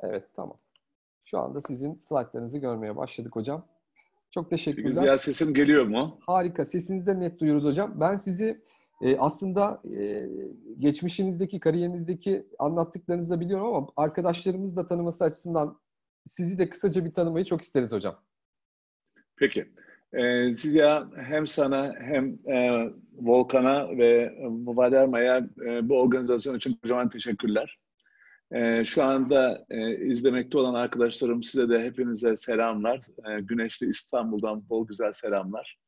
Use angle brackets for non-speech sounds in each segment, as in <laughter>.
Evet tamam. Şu anda sizin slaytlarınızı görmeye başladık hocam. Çok teşekkürler. Güzel sesim geliyor mu? Harika. Sesinizi de net duyuyoruz hocam. Ben sizi e, aslında e, geçmişinizdeki, kariyerinizdeki anlattıklarınızı da biliyorum ama arkadaşlarımız da tanıması açısından sizi de kısaca bir tanımayı çok isteriz hocam. Peki. Ee, size hem sana hem e, Volkan'a ve Valerma'ya e, bu organizasyon için kocaman teşekkürler. E, şu anda e, izlemekte olan arkadaşlarım size de hepinize selamlar. E, güneşli İstanbul'dan bol güzel selamlar.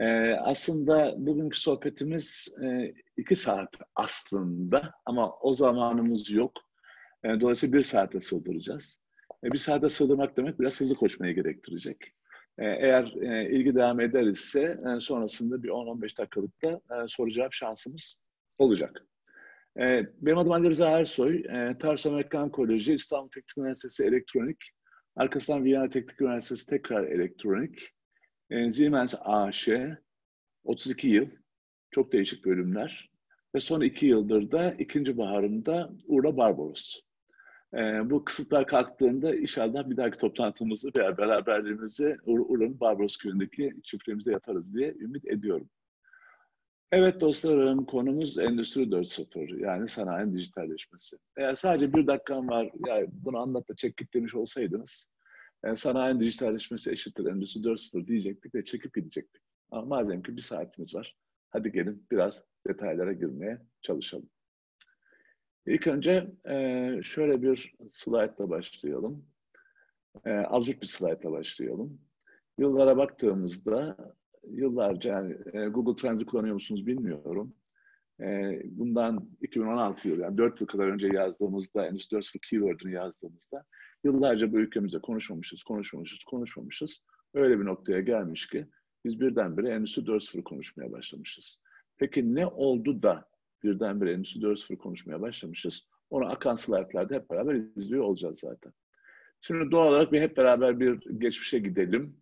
E, aslında bugünkü sohbetimiz e, iki saat aslında ama o zamanımız yok. E, dolayısıyla bir saate sığdıracağız. E, bir saate sığdırmak demek biraz hızlı koşmayı gerektirecek. E, eğer e, ilgi devam eder ise e, sonrasında bir 10-15 dakikalıkta e, soru cevap şansımız olacak. Benim adım Ali Rıza Ersoy. E, Tarsus Amerikan Koleji, İstanbul Teknik Üniversitesi Elektronik, arkasından Viyana Teknik Üniversitesi tekrar Elektronik, e, Siemens AŞ, 32 yıl, çok değişik bölümler ve son iki yıldır da ikinci baharımda Urla Barbaros. E, bu kısıtlar kalktığında inşallah bir dahaki toplantımızı veya beraberliğimizi Ur Barbaros köyündeki çiftliğimizde yaparız diye ümit ediyorum. Evet dostlarım, konumuz Endüstri 4.0 yani sanayinin dijitalleşmesi. Eğer sadece bir dakikam var, ya bunu anlat da çek git demiş olsaydınız, yani sanayinin dijitalleşmesi eşittir Endüstri 4.0 diyecektik ve çekip gidecektik. Ama madem ki bir saatimiz var, hadi gelin biraz detaylara girmeye çalışalım. İlk önce şöyle bir slaytla başlayalım. Absürt bir slaytla başlayalım. Yıllara baktığımızda yıllarca yani Google Translate kullanıyor musunuz bilmiyorum. bundan 2016 yıl yani 4 yıl kadar önce yazdığımızda Endüstri 4.0 keyword'ünü yazdığımızda yıllarca bu ülkemizde konuşmamışız, konuşmamışız, konuşmamışız. Öyle bir noktaya gelmiş ki biz birdenbire Endüstri 4.0 konuşmaya başlamışız. Peki ne oldu da birdenbire Endüstri 4.0 konuşmaya başlamışız? Onu akan slaytlarda hep beraber izliyor olacağız zaten. Şimdi doğal olarak bir hep beraber bir geçmişe gidelim.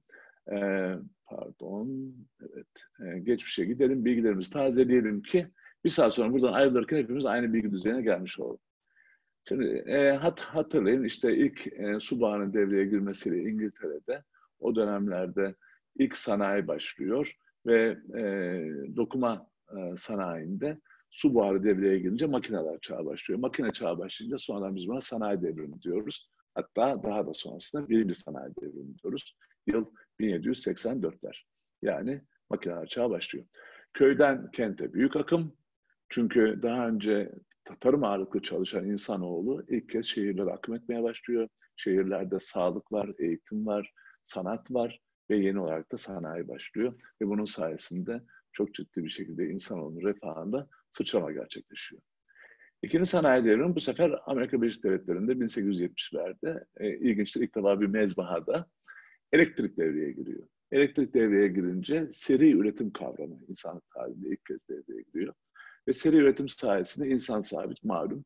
Ee, pardon, evet. Ee, geçmişe gidelim, bilgilerimizi tazeleyelim ki bir saat sonra buradan ayrılırken hepimiz aynı bilgi düzeyine gelmiş olalım. Şimdi e, hat, hatırlayın işte ilk e, su bağının devreye girmesiyle İngiltere'de o dönemlerde ilk sanayi başlıyor ve e, dokuma e, sanayinde su buharı devreye girince makineler çağı başlıyor. Makine çağı başlayınca sonradan biz buna sanayi devrimi diyoruz. Hatta daha da sonrasında birinci sanayi devrimi diyoruz. Yıl 1784'ler. Yani makineler çağı başlıyor. Köyden kente büyük akım. Çünkü daha önce tarım ağırlıklı çalışan insanoğlu ilk kez şehirlere akım etmeye başlıyor. Şehirlerde sağlık var, eğitim var, sanat var ve yeni olarak da sanayi başlıyor. Ve bunun sayesinde çok ciddi bir şekilde insanoğlunun refahında sıçrama gerçekleşiyor. İkinci sanayi devrimi bu sefer Amerika Birleşik Devletleri'nde 1870'lerde e, ilginçtir ilk defa bir mezbahada elektrik devreye giriyor. Elektrik devreye girince seri üretim kavramı insan tarihinde ilk kez devreye giriyor. Ve seri üretim sayesinde insan sabit malum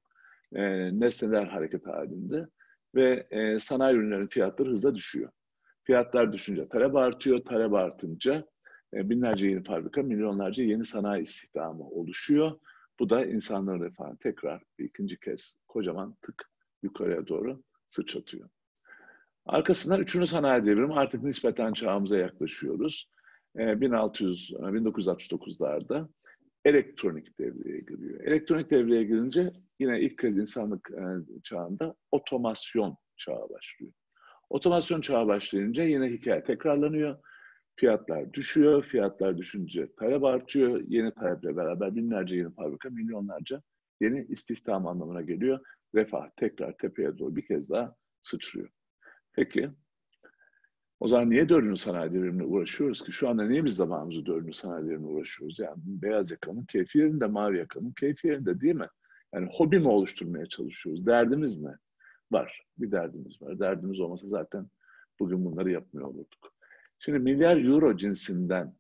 e, nesneler hareket halinde ve e, sanayi ürünlerinin fiyatları hızla düşüyor. Fiyatlar düşünce talep artıyor, talep artınca binlerce yeni fabrika, milyonlarca yeni sanayi istihdamı oluşuyor. Bu da insanların refahını tekrar bir ikinci kez kocaman tık yukarıya doğru sıçratıyor. Arkasından üçüncü sanayi devrimi artık nispeten çağımıza yaklaşıyoruz. 1600, 1969'larda elektronik devreye giriyor. Elektronik devreye girince yine ilk kez insanlık çağında otomasyon çağı başlıyor. Otomasyon çağı başlayınca yine hikaye tekrarlanıyor. Fiyatlar düşüyor. Fiyatlar düşünce talep artıyor. Yeni taleple beraber binlerce yeni fabrika, milyonlarca yeni istihdam anlamına geliyor. Refah tekrar tepeye doğru bir kez daha sıçrıyor. Peki, o zaman niye dördüncü sanayi devrimine uğraşıyoruz ki? Şu anda niye biz zamanımızı dördüncü sanayi devrimine uğraşıyoruz? Yani beyaz yakanın keyfi yerinde, mavi yakanın keyfi yerinde değil mi? Yani hobi mi oluşturmaya çalışıyoruz? Derdimiz ne? Var, bir derdimiz var. Derdimiz olmasa zaten bugün bunları yapmıyor olurduk. Şimdi milyar euro cinsinden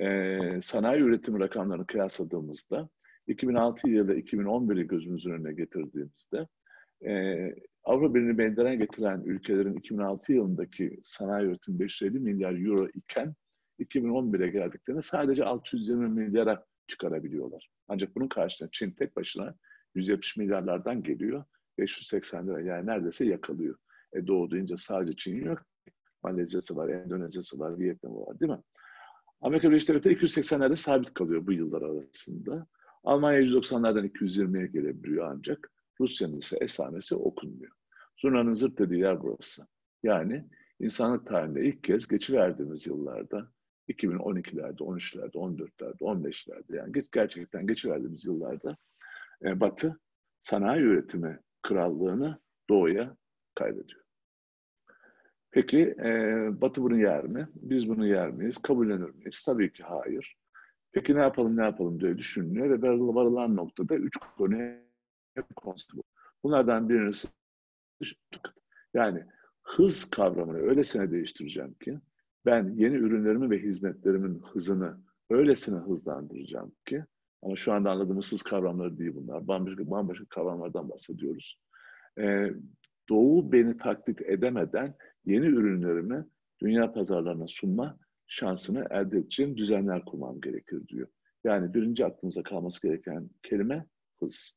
e, sanayi üretim rakamlarını kıyasladığımızda 2006 yılı 2011'i gözümüzün önüne getirdiğimizde e, Avrupa Birliği meydana getiren ülkelerin 2006 yılındaki sanayi üretimi 550 milyar euro iken 2011'e geldiklerinde sadece 620 milyara çıkarabiliyorlar. Ancak bunun karşısında Çin tek başına 170 milyarlardan geliyor. 580 lira yani neredeyse yakalıyor. E doğu sadece Çin yok. Malezya'sı var, Endonezya'sı var, Vietnam var değil mi? Amerika Birleşik Devletleri 280'lerde sabit kalıyor bu yıllar arasında. Almanya 190'lardan 220'ye gelebiliyor ancak. Rusya'nın ise esamesi okunmuyor. Zurna'nın zırt dediği yer burası. Yani insanlık tarihinde ilk kez geçiverdiğimiz yıllarda 2012'lerde, 13'lerde, 14'lerde, 15'lerde yani gerçekten geçiverdiğimiz yıllarda e, Batı sanayi üretimi krallığını doğuya kaybediyor. Peki e, Batı bunu yer mi? Biz bunu yer miyiz? Kabullenir miyiz? Tabii ki hayır. Peki ne yapalım ne yapalım diye düşünülüyor ve varılan noktada üç konuya konsept Bunlardan birincisi yani hız kavramını öylesine değiştireceğim ki ben yeni ürünlerimi ve hizmetlerimin hızını öylesine hızlandıracağım ki ama şu anda anladığımız hız kavramları değil bunlar. Bambaşka, bambaşka kavramlardan bahsediyoruz. Ee, Doğu beni taklit edemeden yeni ürünlerimi dünya pazarlarına sunma şansını elde edeceğim düzenler kurmam gerekir diyor. Yani birinci aklımıza kalması gereken kelime hız.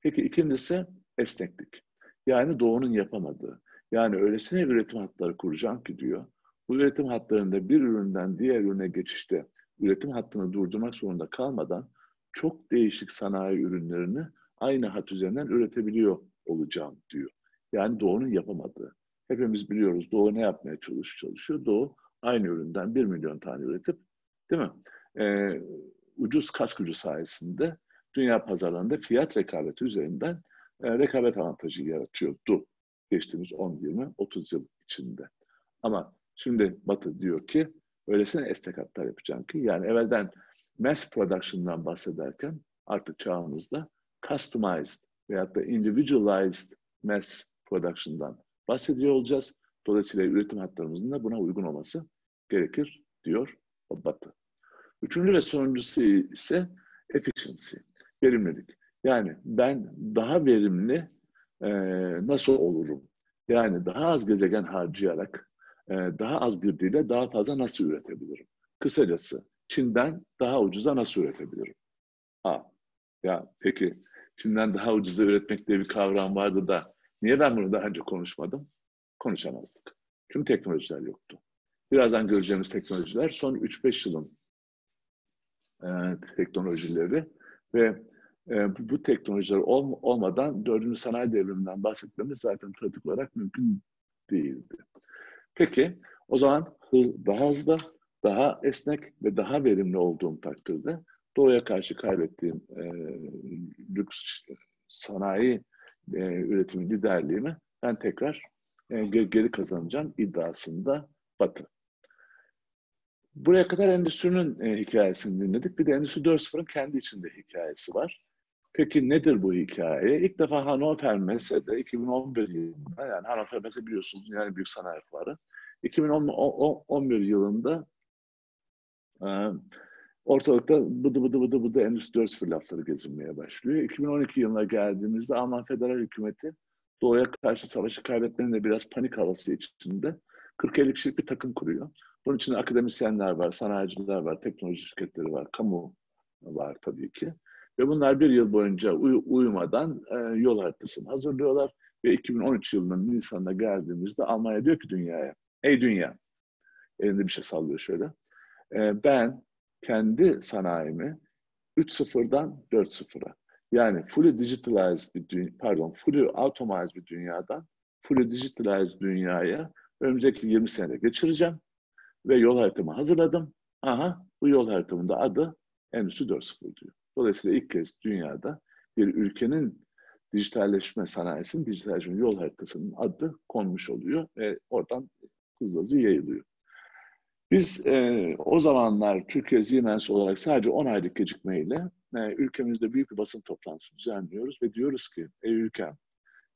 Peki ikincisi esneklik. Yani doğunun yapamadığı. Yani öylesine üretim hatları kuracağım ki diyor. Bu üretim hatlarında bir üründen diğer ürüne geçişte üretim hattını durdurmak zorunda kalmadan çok değişik sanayi ürünlerini aynı hat üzerinden üretebiliyor olacağım diyor. Yani Doğu'nun yapamadığı. Hepimiz biliyoruz Doğu ne yapmaya çalışıyor? çalışıyor. Doğu aynı üründen bir milyon tane üretip değil mi? Ee, ucuz kas gücü sayesinde dünya pazarlarında fiyat rekabeti üzerinden e, rekabet avantajı yaratıyordu geçtiğimiz 10, 20, 30 yıl içinde. Ama şimdi Batı diyor ki öylesine esnek hatlar yapacağım ki yani evvelden mass production'dan bahsederken artık çağımızda customized veyahut da individualized mass production'dan bahsediyor olacağız. Dolayısıyla üretim hatlarımızın da buna uygun olması gerekir diyor Batı. Üçüncü ve sonuncusu ise efficiency, verimlilik. Yani ben daha verimli e, nasıl olurum? Yani daha az gezegen harcayarak, e, daha az girdiyle daha fazla nasıl üretebilirim? Kısacası Çin'den daha ucuza nasıl üretebilirim? Ha, ya peki Çin'den daha ucuza üretmek diye bir kavram vardı da niye ben bunu daha önce konuşmadım? Konuşamazdık. Çünkü teknolojiler yoktu. Birazdan göreceğimiz teknolojiler son 3-5 yılın e, teknolojileri ve e, bu, bu teknolojiler ol, olmadan dördüncü sanayi devriminden bahsetmemiz zaten pratik olarak mümkün değildi. Peki o zaman daha hızlı, daha esnek ve daha verimli olduğum takdirde doğaya karşı kaybettiğim e, lüks sanayi e, üretimi liderliğimi ben tekrar e, geri kazanacağım iddiasında Batı. Buraya kadar endüstrinin e, hikayesini dinledik. Bir de Endüstri 4.0'ın kendi içinde hikayesi var. Peki nedir bu hikaye? İlk defa Hannover Messe'de 2011 yılında, yani Hannover Messe biliyorsunuz yani büyük sanayi fuarı. 2011 yılında e, ortalıkta bıdı bıdı bıdı bıdı Endüstri 4.0 lafları gezinmeye başlıyor. 2012 yılına geldiğimizde Alman Federal Hükümeti Doğu'ya karşı savaşı kaybetmenin de biraz panik havası içinde 40-50 kişilik bir takım kuruyor. Bunun içinde akademisyenler var, sanayiciler var, teknoloji şirketleri var, kamu var tabii ki. Ve bunlar bir yıl boyunca uy- uyumadan e, yol haritasını hazırlıyorlar. Ve 2013 yılının Nisan'da geldiğimizde Almanya diyor ki dünyaya, ey dünya, elinde bir şey sallıyor şöyle. E, ben kendi sanayimi 3.0'dan 4.0'a yani fully digitalized bir dünya, pardon fully automized bir dünyadan fully digitalized dünyaya önümüzdeki 20 senede geçireceğim ve yol haritamı hazırladım. Aha bu yol haritamın da adı Endüstri 4.0 diyor. Dolayısıyla ilk kez dünyada bir ülkenin dijitalleşme sanayisinin dijitalleşme yol haritasının adı konmuş oluyor ve oradan hızlı hızlı yayılıyor. Biz e, o zamanlar Türkiye Siemens olarak sadece 10 aylık gecikmeyle e, ülkemizde büyük bir basın toplantısı düzenliyoruz ve diyoruz ki ey ülkem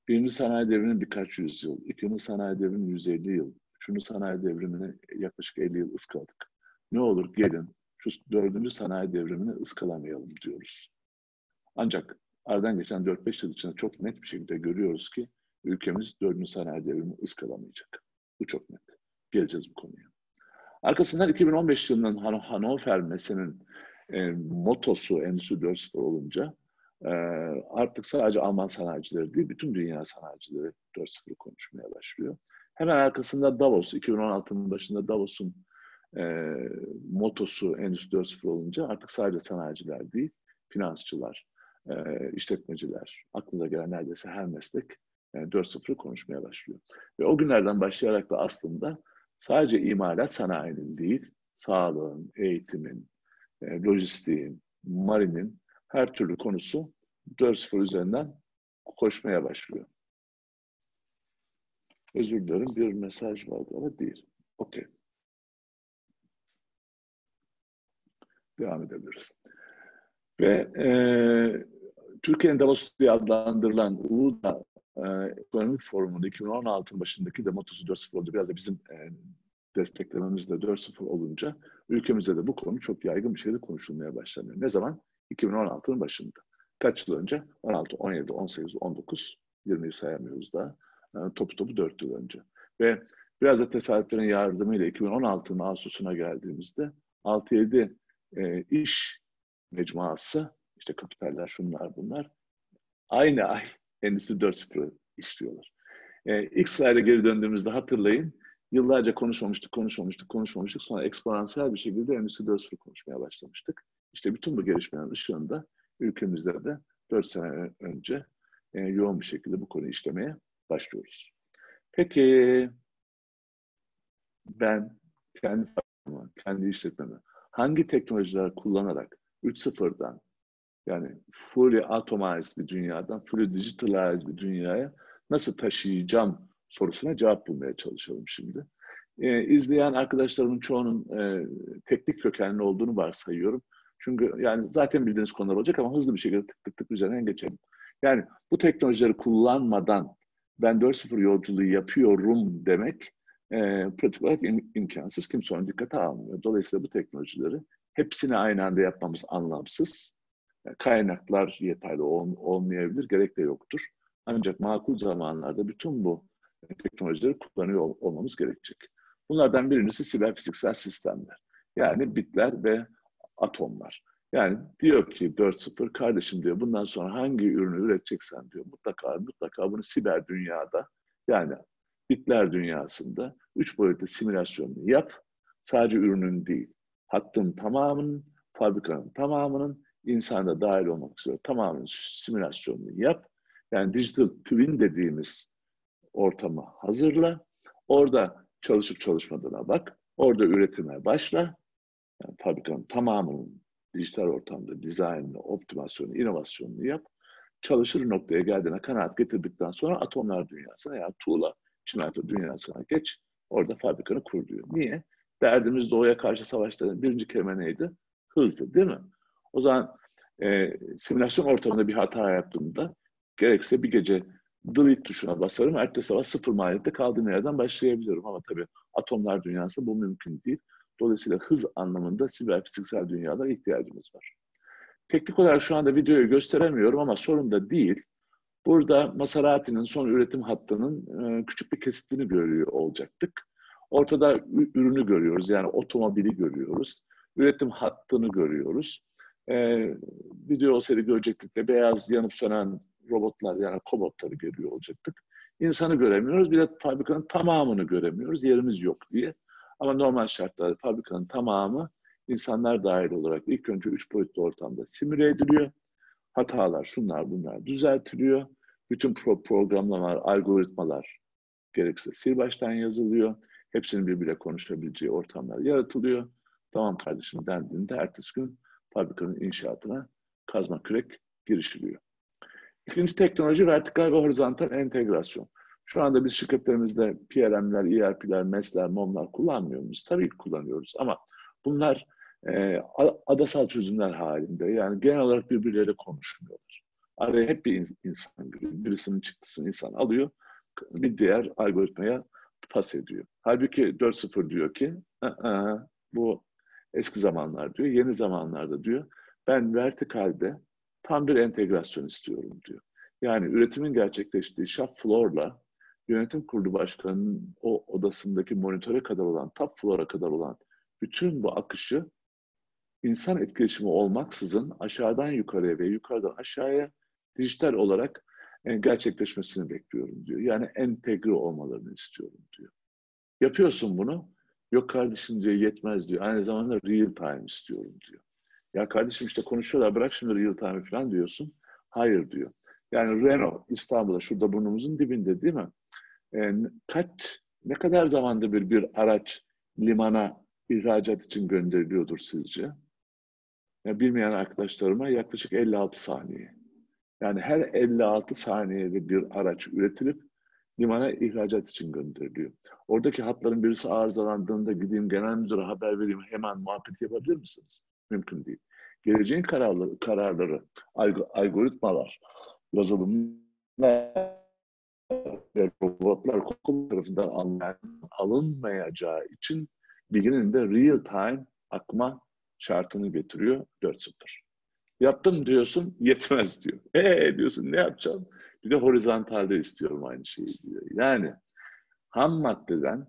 birinci sanayi devriminin birkaç yüzyıl, ikinci sanayi devriminin 150 yıl, üçüncü sanayi devrimini yaklaşık 50 yıl ıskaladık. Ne olur gelin şu dördüncü sanayi devrimini ıskalamayalım diyoruz. Ancak aradan geçen 4-5 yıl içinde çok net bir şekilde görüyoruz ki ülkemiz dördüncü sanayi devrimi ıskalamayacak. Bu çok net. Geleceğiz bu konuya. Arkasından 2015 yılının Han Hannover Mese'nin e, motosu Endüstri 4.0 olunca e, artık sadece Alman sanayicileri değil, bütün dünya sanayicileri 4.0 konuşmaya başlıyor. Hemen arkasında Davos, 2016'nın başında Davos'un e, motosu Endüstri 4.0 olunca artık sadece sanayiciler değil, finansçılar, e, işletmeciler, aklınıza gelen neredeyse her meslek e, 4.0 konuşmaya başlıyor. Ve o günlerden başlayarak da aslında sadece imalat sanayinin değil, sağlığın, eğitimin, e, lojistiğin, marinin her türlü konusu 4.0 üzerinden koşmaya başlıyor. Özür dilerim bir mesaj vardı ama değil. Okey. Devam edebiliriz. Ve e, Türkiye'nin Davos diye adlandırılan Uludağ e, Ekonomik Forumu'nun 2016 başındaki de motosu 4.0 oldu. Biraz da bizim e, desteklememiz de 4.0 olunca ülkemizde de bu konu çok yaygın bir şekilde konuşulmaya başlanıyor. Ne zaman? 2016'nın başında. Kaç yıl önce? 16, 17, 18, 19, 20'yi sayamıyoruz daha. Yani topu topu 4 yıl önce. Ve biraz da tesadüflerin yardımıyla 2016'nın Ağustos'una geldiğimizde 6-7 e, iş mecmuası, işte kapitaller şunlar bunlar, aynı ay Endüstri 4.0 işliyorlar. E, ilk slayda geri döndüğümüzde hatırlayın, yıllarca konuşmamıştık, konuşmamıştık, konuşmamıştık. Sonra eksponansiyel bir şekilde Endüstri 4.0 konuşmaya başlamıştık. İşte bütün bu gelişmelerin ışığında ülkemizde de 4 sene önce e, yoğun bir şekilde bu konuyu işlemeye başlıyoruz. Peki ben kendi kendi işletmemi hangi teknolojiler kullanarak 3.0'dan yani fully automized bir dünyadan fully digitalized bir dünyaya nasıl taşıyacağım sorusuna cevap bulmaya çalışalım şimdi. Ee, izleyen arkadaşlarımın çoğunun e, teknik kökenli olduğunu varsayıyorum. Çünkü yani zaten bildiğiniz konular olacak ama hızlı bir şekilde tık tık tık üzerinden geçelim. Yani bu teknolojileri kullanmadan ben 4.0 yolculuğu yapıyorum demek e, pratik olarak im- imkansız. Kimse onu dikkate almıyor. Dolayısıyla bu teknolojileri hepsini aynı anda yapmamız anlamsız. Kaynaklar yeterli ol- olmayabilir, gerek de yoktur. Ancak makul zamanlarda bütün bu teknolojileri kullanıyor ol- olmamız gerekecek. Bunlardan birincisi siber fiziksel sistemler. Yani bitler ve atomlar. Yani diyor ki 4.0 kardeşim diyor bundan sonra hangi ürünü üreteceksen diyor mutlaka mutlaka bunu siber dünyada yani bitler dünyasında üç boyutlu simülasyonunu yap. Sadece ürünün değil. Hattın tamamının, fabrikanın tamamının insanda dahil olmak üzere tamamının simülasyonunu yap. Yani digital twin dediğimiz ortamı hazırla. Orada çalışıp çalışmadığına bak. Orada üretime başla. Yani fabrikanın tamamının dijital ortamda dizaynını, optimasyonu, inovasyonunu yap. Çalışır noktaya geldiğine kanaat getirdikten sonra atomlar dünyasına yani tuğla, çimento dünyasına geç. Orada fabrikanı kur diyor. Niye? Derdimiz doğuya karşı savaşta birinci kelime neydi? Hızdı değil mi? O zaman e, simülasyon ortamında bir hata yaptığımda gerekse bir gece delete tuşuna basarım. Ertesi sabah sıfır maliyette kaldığım yerden başlayabilirim. Ama tabii atomlar dünyası bu mümkün değil. Dolayısıyla hız anlamında siber fiziksel dünyada ihtiyacımız var. Teknik olarak şu anda videoyu gösteremiyorum ama sorun da değil. Burada Maserati'nin son üretim hattının e, küçük bir kesitini görüyor olacaktık. Ortada ürünü görüyoruz yani otomobili görüyoruz. Üretim hattını görüyoruz. E, video olsaydı görecektik de beyaz yanıp sönen robotlar yani kobotları görüyor olacaktık. İnsanı göremiyoruz bir de fabrikanın tamamını göremiyoruz yerimiz yok diye. Ama normal şartlarda fabrikanın tamamı insanlar dahil olarak ilk önce üç boyutlu ortamda simüle ediliyor. Hatalar, şunlar bunlar düzeltiliyor. Bütün pro programlamalar, algoritmalar gerekirse sil baştan yazılıyor. Hepsinin birbiriyle konuşabileceği ortamlar yaratılıyor. Tamam kardeşim dendiğinde ertesi gün fabrikanın inşaatına kazma kürek girişiliyor. İkinci teknoloji vertikal ve horizontal entegrasyon. Şu anda biz şirketlerimizde PLM'ler, ERP'ler, MES'ler, MOM'lar kullanmıyor muyuz? Tabii ki kullanıyoruz ama bunlar e, adasal çözümler halinde. Yani genel olarak birbirleriyle konuşmuyorlar. Araya hep bir insan giriyor. Birisinin çıktısını insan alıyor, bir diğer algoritmaya pas ediyor. Halbuki 4.0 diyor ki, bu eski zamanlar diyor, yeni zamanlarda diyor, ben vertikalde tam bir entegrasyon istiyorum diyor. Yani üretimin gerçekleştiği shop floor'la yönetim kurulu başkanının o odasındaki monitöre kadar olan, top floor'a kadar olan bütün bu akışı insan etkileşimi olmaksızın aşağıdan yukarıya ve yukarıdan aşağıya dijital olarak e, gerçekleşmesini bekliyorum diyor. Yani entegre olmalarını istiyorum diyor. Yapıyorsun bunu. Yok kardeşim diyor yetmez diyor. Aynı zamanda real time istiyorum diyor. Ya kardeşim işte konuşuyorlar bırak şimdi real time falan diyorsun. Hayır diyor. Yani Renault İstanbul'da şurada burnumuzun dibinde değil mi? E, kaç ne kadar zamanda bir bir araç limana ihracat için gönderiliyordur sizce? Ya bilmeyen arkadaşlarıma yaklaşık 56 saniye. Yani her 56 saniyede bir araç üretilip limana ihracat için gönderiliyor. Oradaki hatların birisi arızalandığında gideyim genel müdüre haber vereyim hemen muhabbet yapabilir misiniz? Mümkün değil. Geleceğin kararları, kararları algoritmalar, yazılımlar ve robotlar kokul tarafından alınmayacağı için bilginin de real time akma şartını getiriyor 4.0. Yaptım diyorsun, yetmez diyor. Ee diyorsun, ne yapacağım? Bir de horizontalde istiyorum aynı şeyi diyor. Yani ham maddeden,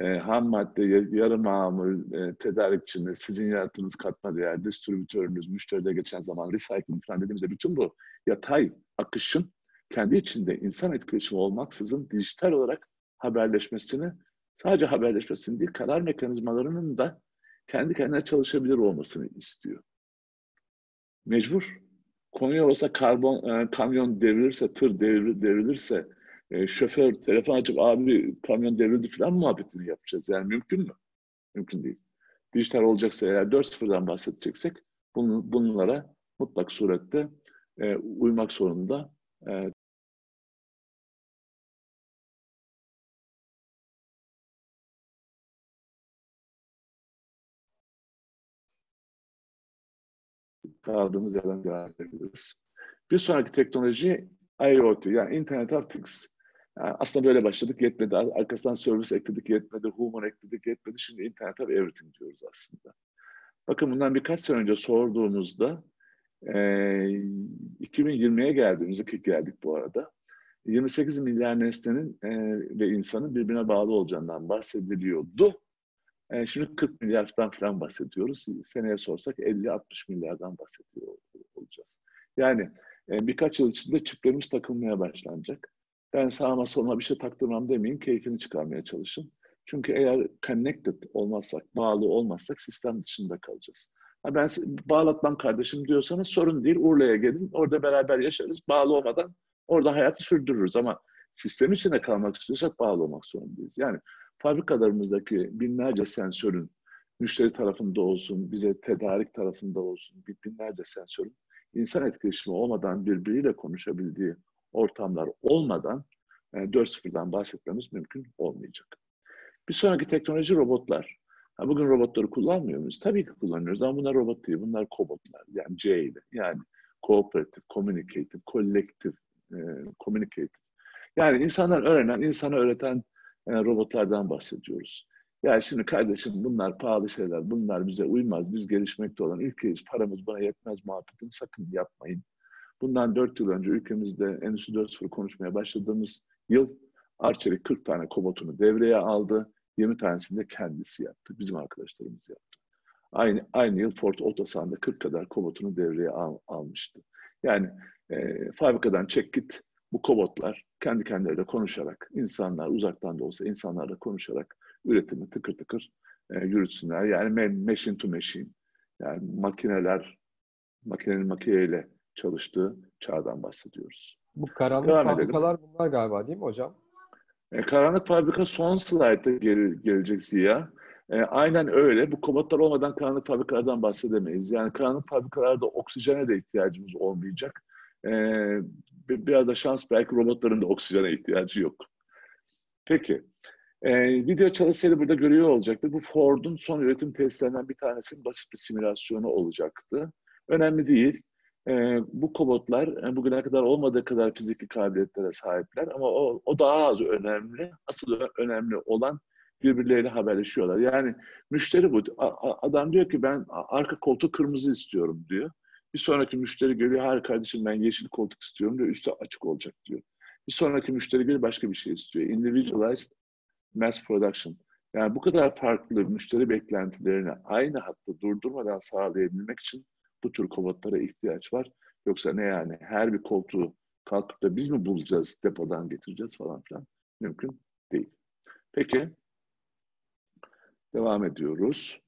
e, ham madde, yarı mamul, e, tedarikçiniz, sizin yarattığınız katma değer, distribütörünüz, müşteride geçen zaman recycling falan dediğimizde bütün bu yatay akışın kendi içinde insan etkileşimi olmaksızın dijital olarak haberleşmesini, sadece haberleşmesini değil, karar mekanizmalarının da kendi kendine çalışabilir olmasını istiyor. Mecbur. Konuya olsa karbon, e, kamyon devrilirse, tır devir, devrilirse, e, şoför telefon açıp abi kamyon devrildi falan muhabbetini yapacağız. Yani mümkün mü? Mümkün değil. Dijital olacaksa eğer 4.0'dan bahsedeceksek bunlara mutlak surette e, uymak zorunda e, kaldığımız yerden devam edebiliriz. Bir sonraki teknoloji IoT yani Internet of Things. Yani aslında böyle başladık yetmedi. Arkasından service ekledik yetmedi. Human ekledik yetmedi. Şimdi Internet of Everything diyoruz aslında. Bakın bundan birkaç sene önce sorduğumuzda e, 2020'ye geldiğimizde ki geldik bu arada. 28 milyar nesnenin e, ve insanın birbirine bağlı olacağından bahsediliyordu. E, şimdi 40 milyardan falan bahsediyoruz. Seneye sorsak 50-60 milyardan bahsediyor olacağız. Yani e, birkaç yıl içinde çiplerimiz takılmaya başlanacak. Ben sağıma soluma bir şey taktırmam demeyin, keyfini çıkarmaya çalışın. Çünkü eğer connected olmazsak, bağlı olmazsak sistem dışında kalacağız. Ha ben bağlatmam kardeşim diyorsanız sorun değil, Urla'ya gelin, orada beraber yaşarız. Bağlı olmadan orada hayatı sürdürürüz ama sistem içinde kalmak istiyorsak bağlı olmak zorundayız. Yani fabrikalarımızdaki binlerce sensörün müşteri tarafında olsun, bize tedarik tarafında olsun, binlerce sensörün insan etkileşimi olmadan birbiriyle konuşabildiği ortamlar olmadan yani 4.0'dan bahsetmemiz mümkün olmayacak. Bir sonraki teknoloji robotlar. Ha, bugün robotları kullanmıyor muyuz? Tabii ki kullanıyoruz ama bunlar robot değil, bunlar kobotlar. Yani C ile. Yani cooperative, communicative, collective, e, communicative. Yani insanlar öğrenen, insana öğreten e, robotlardan bahsediyoruz. Ya şimdi kardeşim bunlar pahalı şeyler, bunlar bize uymaz, biz gelişmekte olan ülkeyiz, paramız buna yetmez muhabbetini sakın yapmayın. Bundan 4 yıl önce ülkemizde Endüstri 4.0 konuşmaya başladığımız yıl Arçelik 40 tane komutunu devreye aldı. 20 tanesini de kendisi yaptı. Bizim arkadaşlarımız yaptı. Aynı, aynı yıl Ford Otosan'da 40 kadar komutunu devreye al, almıştı. Yani e, fabrikadan çek git bu kobotlar kendi kendileriyle konuşarak, insanlar uzaktan da olsa insanlarla konuşarak üretimi tıkır tıkır e, yürütsünler. Yani machine to machine. Yani makineler, makinenin makineyle çalıştığı çağdan bahsediyoruz. Bu karanlık Devam fabrikalar edelim. bunlar galiba değil mi hocam? E, karanlık fabrika son slaytta gel, gelecek Ziya. E, aynen öyle. Bu komutlar olmadan karanlık fabrikalardan bahsedemeyiz. Yani karanlık fabrikalarda oksijene de ihtiyacımız olmayacak. E, biraz da şans belki robotların da oksijene ihtiyacı yok. Peki. E, video çalışsaydı burada görüyor olacaktı. Bu Ford'un son üretim testlerinden bir tanesinin basit bir simülasyonu olacaktı. Önemli değil. E, bu kobotlar e, bugüne kadar olmadığı kadar fiziki kabiliyetlere sahipler ama o, o daha az önemli. Asıl önemli olan birbirleriyle haberleşiyorlar. Yani müşteri bu. Adam diyor ki ben arka koltuğu kırmızı istiyorum diyor. Bir sonraki müşteri geliyor, hayır kardeşim ben yeşil koltuk istiyorum diyor, üstü açık olacak diyor. Bir sonraki müşteri geliyor başka bir şey istiyor. Individualized mass production. Yani bu kadar farklı müşteri beklentilerini aynı hatta durdurmadan sağlayabilmek için bu tür komutlara ihtiyaç var. Yoksa ne yani her bir koltuğu kalkıp da biz mi bulacağız, depodan getireceğiz falan filan. Mümkün değil. Peki. Devam ediyoruz.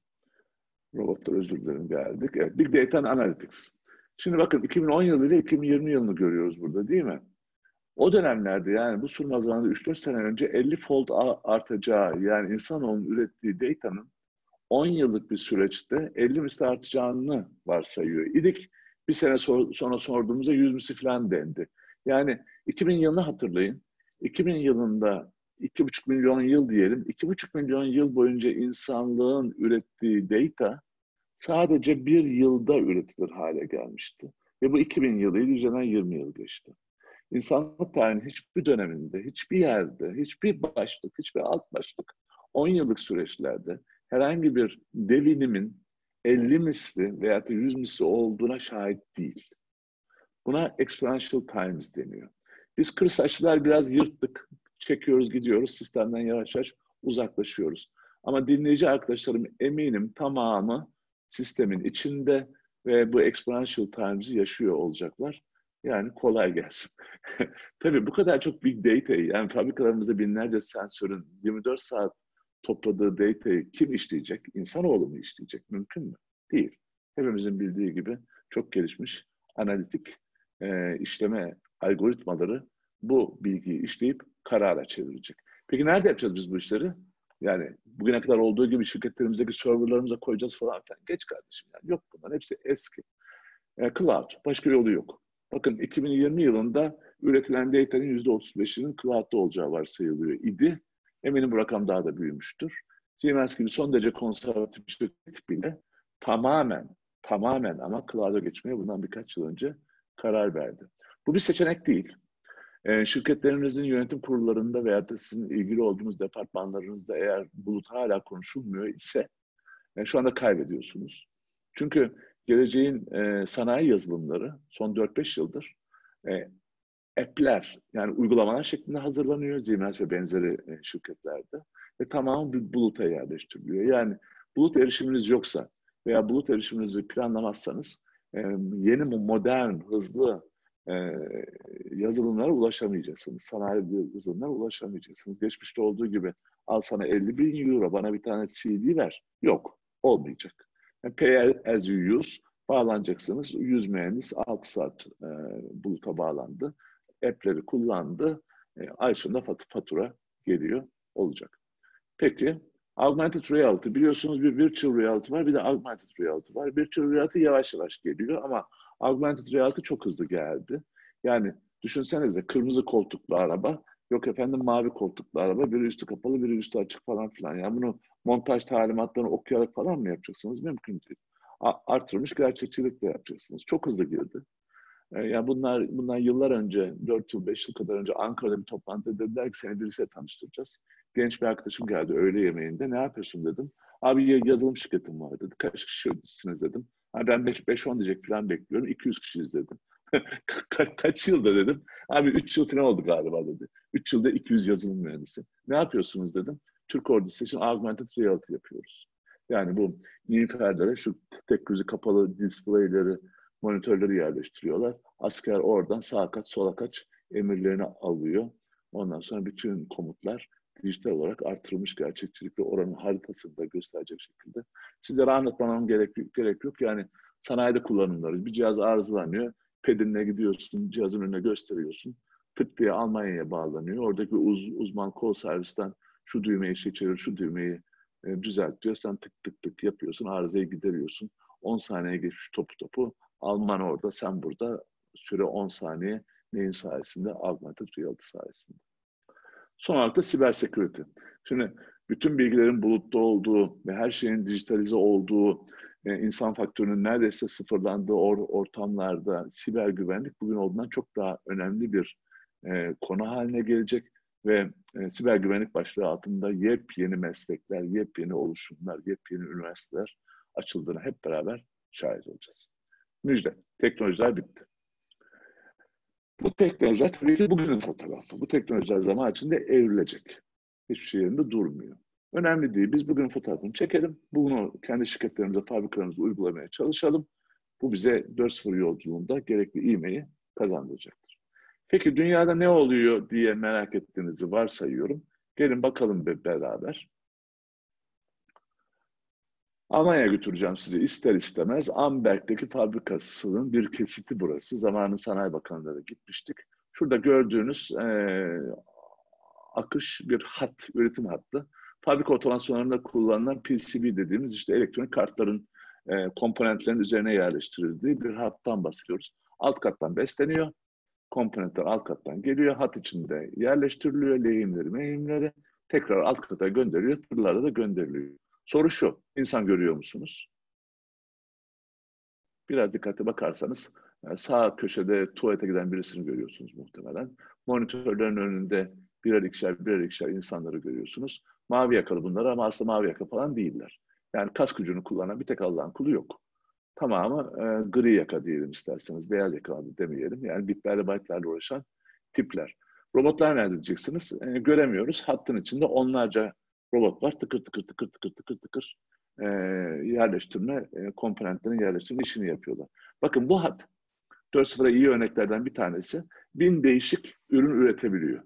Robotlar özür dilerim geldik. Evet, Big Data Analytics. Şimdi bakın 2010 yılı ile 2020 yılını görüyoruz burada değil mi? O dönemlerde yani bu sunum hazırlandığı 3-4 sene önce 50 fold artacağı yani insanoğlunun ürettiği datanın 10 yıllık bir süreçte 50 misli artacağını varsayıyor idik. Bir sene sonra sorduğumuzda 100 misli falan dendi. Yani 2000 yılını hatırlayın. 2000 yılında 2,5 milyon yıl diyelim. 2,5 milyon yıl boyunca insanlığın ürettiği data sadece bir yılda üretilir hale gelmişti. Ve bu 2000 yılıydı, üzerinden 20 yıl geçti. İnsanlık tarihinin hiçbir döneminde, hiçbir yerde, hiçbir başlık, hiçbir alt başlık 10 yıllık süreçlerde herhangi bir devinimin 50 misli veya da 100 misli olduğuna şahit değil. Buna exponential times deniyor. Biz kırsaçlılar biraz yırttık. Çekiyoruz gidiyoruz. Sistemden yavaş yavaş uzaklaşıyoruz. Ama dinleyici arkadaşlarım eminim tamamı sistemin içinde ve bu exponential times'i yaşıyor olacaklar. Yani kolay gelsin. <laughs> Tabii bu kadar çok big data, yani fabrikalarımızda binlerce sensörün 24 saat topladığı data'yı kim işleyecek? İnsanoğlu mu işleyecek? Mümkün mü? Değil. Hepimizin bildiği gibi çok gelişmiş analitik e, işleme algoritmaları bu bilgiyi işleyip karara çevirecek. Peki nerede yapacağız biz bu işleri? Yani bugüne kadar olduğu gibi şirketlerimizdeki serverlarımıza koyacağız falan filan. Geç kardeşim yani. Yok bunlar hepsi eski. E, cloud. Başka yolu yok. Bakın 2020 yılında üretilen data'nın %35'inin cloud'da olacağı varsayılıyor idi. Eminim bu rakam daha da büyümüştür. Siemens gibi son derece konservatif bir şirket bile tamamen, tamamen ama cloud'a geçmeye bundan birkaç yıl önce karar verdi. Bu bir seçenek değil. E, şirketlerinizin yönetim kurullarında veya da sizin ilgili olduğunuz departmanlarınızda eğer bulut hala konuşulmuyor ise e, şu anda kaybediyorsunuz. Çünkü geleceğin e, sanayi yazılımları son 4-5 yıldır e, app'ler yani uygulamalar şeklinde hazırlanıyor Siemens ve benzeri e, şirketlerde ve tamamen bir buluta yerleştiriliyor. Yani bulut erişiminiz yoksa veya bulut erişiminizi planlamazsanız e, yeni modern, hızlı e, yazılımlara ulaşamayacaksınız. Sanayi yazılımlara ulaşamayacaksınız. Geçmişte olduğu gibi al sana 50 bin euro bana bir tane CD ver. Yok. Olmayacak. Yani pay as you use bağlanacaksınız. 100 mühendis 6 saat e, buluta bağlandı. App'leri kullandı. E, ay sonunda fatura geliyor olacak. Peki Augmented Reality biliyorsunuz bir Virtual Reality var bir de Augmented Reality var. Virtual Reality yavaş yavaş geliyor ama Augmented Reality çok hızlı geldi. Yani düşünsenize kırmızı koltuklu araba, yok efendim mavi koltuklu araba, biri üstü kapalı, biri üstü açık falan filan. Yani bunu montaj talimatlarını okuyarak falan mı yapacaksınız? Mümkün değil. Artırılmış gerçekçilikle yapacaksınız. Çok hızlı girdi. E, yani bunlar bundan yıllar önce, 4 yıl, 5 yıl kadar önce Ankara'da bir toplantıda dediler ki seni birisiyle tanıştıracağız. Genç bir arkadaşım geldi öğle yemeğinde. Ne yapıyorsun dedim. Abi yazılım şirketim var dedi. Kaç kişisiniz dedim. Ha, ben 5-10 diyecek falan bekliyorum. 200 kişi izledim. <laughs> Ka- kaç yılda dedim. Abi 3 yıl falan oldu galiba dedi. 3 yılda 200 yazılım mühendisi. Ne yapıyorsunuz dedim. Türk ordusu için augmented reality yapıyoruz. Yani bu niferlere şu tek gözü kapalı displayleri, monitörleri yerleştiriyorlar. Asker oradan sağ kaç, sola kaç emirlerini alıyor. Ondan sonra bütün komutlar dijital olarak artırılmış gerçekçilikle oranın haritasını da gösterecek şekilde. Sizlere anlatmam gerek, gerek yok. Yani sanayide kullanımları. Bir cihaz arızalanıyor. Pedinle gidiyorsun, cihazın önüne gösteriyorsun. Tık diye Almanya'ya bağlanıyor. Oradaki uz, uzman kol servisten şu düğmeyi seçiyor, şu düğmeyi e, düzelt diyor. Sen tık tık tık yapıyorsun, arızayı gideriyorsun. 10 saniye geçmiş topu topu. Alman orada, sen burada. Süre 10 saniye. Neyin sayesinde? Augmented reality sayesinde. Son olarak da siber security. Şimdi bütün bilgilerin bulutta olduğu ve her şeyin dijitalize olduğu, e, insan faktörünün neredeyse sıfırlandığı or ortamlarda siber güvenlik bugün olduğundan çok daha önemli bir e, konu haline gelecek ve e, siber güvenlik başlığı altında yepyeni meslekler, yepyeni oluşumlar, yepyeni üniversiteler açıldığını hep beraber şahit olacağız. Müjde. Teknolojiler bitti. Bu teknolojiler tabii ki bugünün fotoğrafı. Bu teknolojiler zaman içinde evrilecek. Hiçbir şey yerinde durmuyor. Önemli değil. Biz bugün fotoğrafını çekelim. Bunu kendi şirketlerimize, fabrikalarımızda uygulamaya çalışalım. Bu bize 4.0 yolculuğunda gerekli ivmeyi kazandıracaktır. Peki dünyada ne oluyor diye merak ettiğinizi varsayıyorum. Gelin bakalım beraber. Almanya'ya götüreceğim sizi ister istemez. Amberg'deki fabrikasının bir kesiti burası. Zamanı Sanayi Bakanlığı'na gitmiştik. Şurada gördüğünüz e, akış bir hat, üretim hattı. Fabrika otomasyonlarında kullanılan PCB dediğimiz işte elektronik kartların e, komponentlerin üzerine yerleştirildiği bir hattan bahsediyoruz. Alt kattan besleniyor. Komponentler alt kattan geliyor. Hat içinde yerleştiriliyor. Lehimleri, mehimleri tekrar alt kata gönderiliyor. Tırlara da gönderiliyor. Soru şu, insan görüyor musunuz? Biraz dikkate bakarsanız e, sağ köşede tuvalete giden birisini görüyorsunuz muhtemelen. Monitörlerin önünde birer ikişer birer ikişer insanları görüyorsunuz. Mavi yakalı bunlar ama aslında mavi yaka falan değiller. Yani kas gücünü kullanan bir tek Allah'ın kulu yok. Tamamı e, gri yaka diyelim isterseniz. Beyaz yakalı demeyelim. Yani bitlerle byte'lerle uğraşan tipler. Robotlar nerede diyeceksiniz? E, göremiyoruz. Hattın içinde onlarca robot var. Tıkır tıkır tıkır tıkır tıkır tıkır e, yerleştirme, e, komponentlerin yerleştirme işini yapıyorlar. Bakın bu hat 4.0'a iyi örneklerden bir tanesi. Bin değişik ürün üretebiliyor.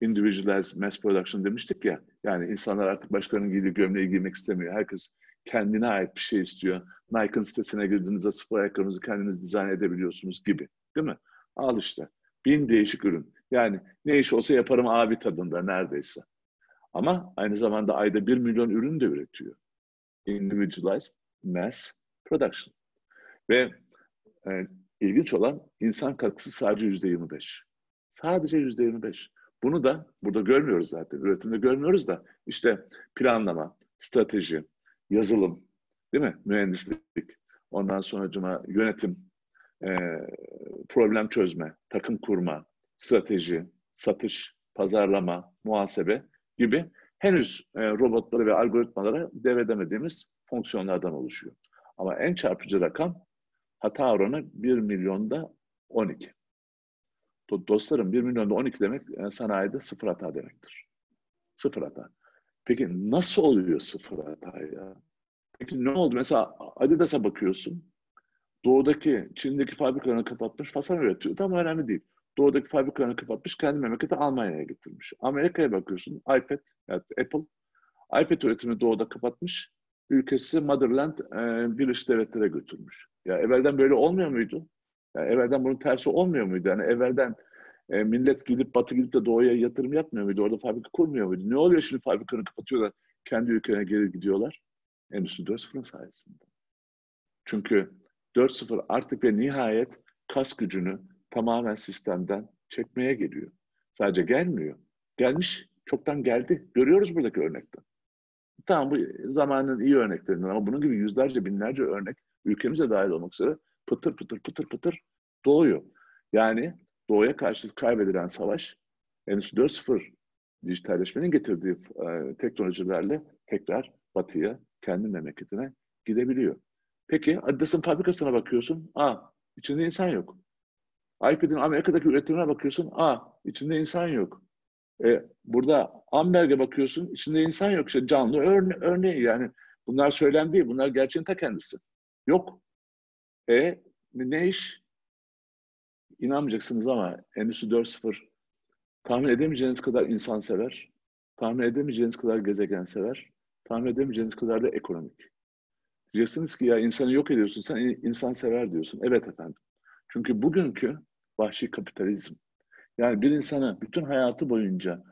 Individualized mass production demiştik ya. Yani insanlar artık başkalarının giydiği gömleği giymek istemiyor. Herkes kendine ait bir şey istiyor. Nike'ın sitesine girdiğinizde spor ayakkabınızı kendiniz dizayn edebiliyorsunuz gibi. Değil mi? Al işte. Bin değişik ürün. Yani ne iş olsa yaparım abi tadında neredeyse. Ama aynı zamanda ayda bir milyon ürün de üretiyor. Individualized Mass Production. Ve e, ilginç olan insan katkısı sadece yüzde 25. Sadece yüzde 25. Bunu da burada görmüyoruz zaten. Üretimde görmüyoruz da işte planlama, strateji, yazılım, değil mi? Mühendislik, ondan sonra cuma yönetim, e, problem çözme, takım kurma, strateji, satış, pazarlama, muhasebe gibi henüz e, robotları ve algoritmalara devredemediğimiz fonksiyonlardan oluşuyor. Ama en çarpıcı rakam hata oranı 1 milyonda 12. Dostlarım 1 milyonda 12 demek e, sanayide sıfır hata demektir. Sıfır hata. Peki nasıl oluyor sıfır hata ya? Peki ne oldu? Mesela Adidas'a bakıyorsun. Doğudaki, Çin'deki fabrikalarını kapatmış, fasan üretiyor. Ama önemli değil. Doğudaki fabrikalarını kapatmış, kendi memleketi Almanya'ya getirmiş. Amerika'ya bakıyorsun, iPad, yani Apple, iPad üretimini doğuda kapatmış, ülkesi Motherland e, Birleşik Devletlere götürmüş. Ya evvelden böyle olmuyor muydu? Yani evvelden bunun tersi olmuyor muydu? Yani evvelden e, millet gidip batı gidip de doğuya yatırım yapmıyor muydu? Orada fabrika kurmuyor muydu? Ne oluyor şimdi fabrikanı kapatıyorlar, kendi ülkelerine geri gidiyorlar? Endüstri 4.0'ın sayesinde. Çünkü 4.0 artık ve nihayet kas gücünü tamamen sistemden çekmeye geliyor. Sadece gelmiyor. Gelmiş, çoktan geldi. Görüyoruz buradaki örnekten. Tamam bu zamanın iyi örneklerinden ama bunun gibi yüzlerce, binlerce örnek ülkemize dahil olmak üzere pıtır pıtır pıtır pıtır doğuyor. Yani doğuya karşı kaybedilen savaş Endüstri 4.0 dijitalleşmenin getirdiği e, teknolojilerle tekrar batıya, kendi memleketine gidebiliyor. Peki Adidas'ın fabrikasına bakıyorsun. Aa, içinde insan yok iPad'in Amerika'daki üretimine bakıyorsun. Aa içinde insan yok. E, burada Amberg'e bakıyorsun. içinde insan yok. İşte canlı örne örneği yani. Bunlar söylem. Bunlar gerçeğin ta kendisi. Yok. E ne iş? İnanmayacaksınız ama Endüstri 4.0 tahmin edemeyeceğiniz kadar insan sever. Tahmin edemeyeceğiniz kadar gezegen sever. Tahmin edemeyeceğiniz kadar da ekonomik. Diyeceksiniz ki ya insanı yok ediyorsun. Sen insan sever diyorsun. Evet efendim. Çünkü bugünkü vahşi kapitalizm, yani bir insana bütün hayatı boyunca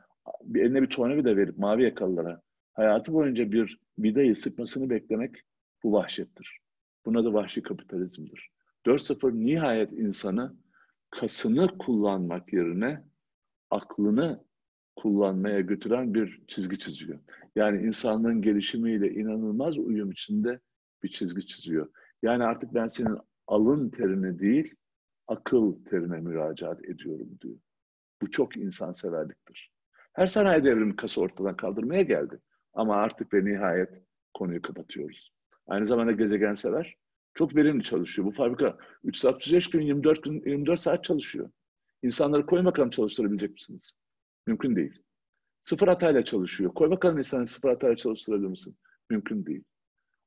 bir eline bir tornavida verip mavi yakalılara hayatı boyunca bir vidayı sıkmasını beklemek bu vahşettir. Buna da vahşi kapitalizmdir. 4.0 nihayet insanı kasını kullanmak yerine aklını kullanmaya götüren bir çizgi çiziyor. Yani insanlığın gelişimiyle inanılmaz uyum içinde bir çizgi çiziyor. Yani artık ben senin alın terini değil, akıl terine müracaat ediyorum diyor. Bu çok insanseverliktir. Her sanayi devrimi kası ortadan kaldırmaya geldi. Ama artık ve nihayet konuyu kapatıyoruz. Aynı zamanda gezegen sever. Çok verimli çalışıyor. Bu fabrika 365 gün 24 gün 24 saat çalışıyor. İnsanları koy bakalım çalıştırabilecek misiniz? Mümkün değil. Sıfır hatayla çalışıyor. Koy bakalım insanı sıfır hatayla çalıştırabilir misin? Mümkün değil.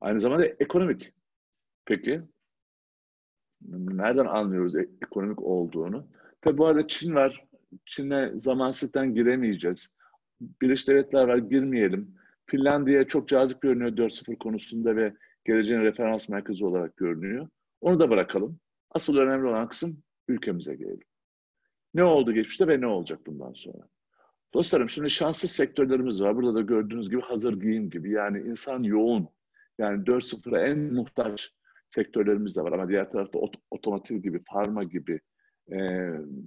Aynı zamanda ekonomik. Peki nereden anlıyoruz e- ekonomik olduğunu? Tabi bu arada Çin var. Çin'e zamansızlıktan giremeyeceğiz. Birleşik Devletler var girmeyelim. Finlandiya çok cazip görünüyor 4.0 konusunda ve geleceğin referans merkezi olarak görünüyor. Onu da bırakalım. Asıl önemli olan kısım ülkemize gelelim. Ne oldu geçmişte ve ne olacak bundan sonra? Dostlarım şimdi şanssız sektörlerimiz var. Burada da gördüğünüz gibi hazır giyim gibi. Yani insan yoğun. Yani 4.0'a en muhtaç sektörlerimiz de var. Ama diğer tarafta ot otomotiv gibi, farma gibi, e,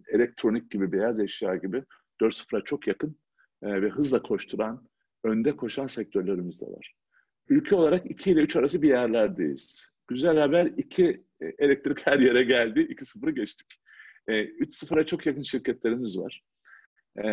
elektronik gibi, beyaz eşya gibi 4.0'a çok yakın e, ve hızla koşturan, önde koşan sektörlerimiz de var. Ülke olarak 2 ile 3 arası bir yerlerdeyiz. Güzel haber 2 e, elektrik her yere geldi. 2-0'ı geçtik. E, 3-0'a çok yakın şirketlerimiz var. E,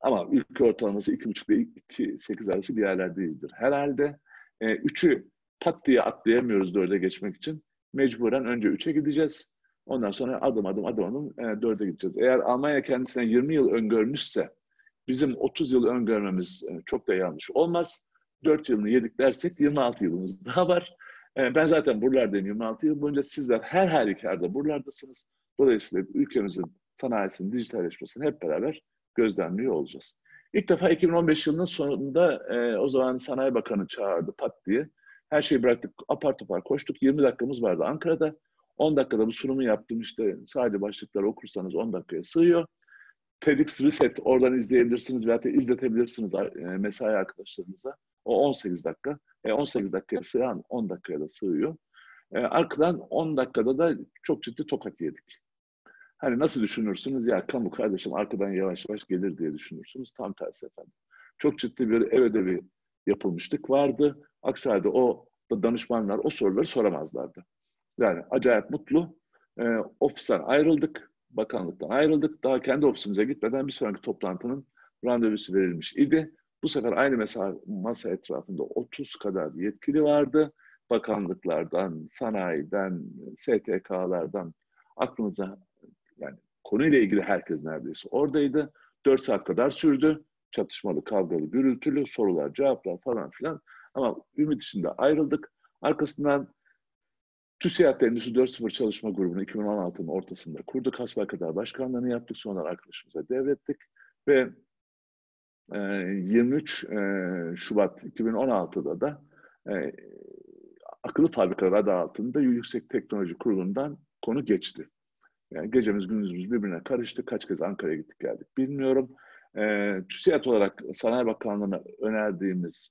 ama ülke ortalaması 2,5 ile 2,8 arası bir yerlerdeyizdir. Herhalde e, 3'ü pat diye atlayamıyoruz 4'e geçmek için. Mecburen önce 3'e gideceğiz. Ondan sonra adım adım adım adım e, 4'e gideceğiz. Eğer Almanya kendisine 20 yıl öngörmüşse bizim 30 yıl öngörmemiz e, çok da yanlış olmaz. 4 yılını yedik dersek 26 yılımız <laughs> daha var. E, ben zaten buralardayım 26 yıl boyunca. Sizler her halükarda buralardasınız. Dolayısıyla ülkemizin sanayisinin dijitalleşmesini hep beraber gözlemliyor olacağız. İlk defa 2015 yılının sonunda e, o zaman Sanayi Bakanı çağırdı pat diye. Her şeyi bıraktık, apar topar koştuk. 20 dakikamız vardı Ankara'da. 10 dakikada bu sunumu yaptım işte sadece başlıkları okursanız 10 dakikaya sığıyor. TEDx Reset oradan izleyebilirsiniz veya da izletebilirsiniz e, mesai arkadaşlarınıza. O 18 dakika. E 18 dakikaya sığan 10 dakikaya da sığıyor. E, arkadan 10 dakikada da çok ciddi tokat yedik. Hani nasıl düşünürsünüz? Ya kamu kardeşim arkadan yavaş yavaş gelir diye düşünürsünüz. Tam tersi efendim. Çok ciddi bir ev ödevi yapılmıştık vardı. Aksi halde o danışmanlar o soruları soramazlardı. Yani acayip mutlu. E, ofisten ayrıldık. Bakanlıktan ayrıldık. Daha kendi ofisimize gitmeden bir sonraki toplantının randevusu verilmiş idi. Bu sefer aynı masa, masa etrafında 30 kadar yetkili vardı. Bakanlıklardan, sanayiden, STK'lardan aklınıza yani konuyla ilgili herkes neredeyse oradaydı. 4 saat kadar sürdü. Çatışmalı, kavgalı, gürültülü sorular, cevaplar falan filan. Ama ümit içinde ayrıldık. Arkasından TÜSİAD Endüstri 4.0 çalışma grubunu 2016'nın ortasında kurduk. kadar başkanlığını yaptık. Sonra arkadaşımıza devrettik. Ve 23 e, e, Şubat 2016'da da e, akıllı fabrikalar adı altında Yüksek Teknoloji Kurulu'ndan konu geçti. Yani gecemiz gündüzümüz birbirine karıştı. Kaç kez Ankara'ya gittik geldik bilmiyorum. E, TÜSİAD olarak Sanayi Bakanlığı'na önerdiğimiz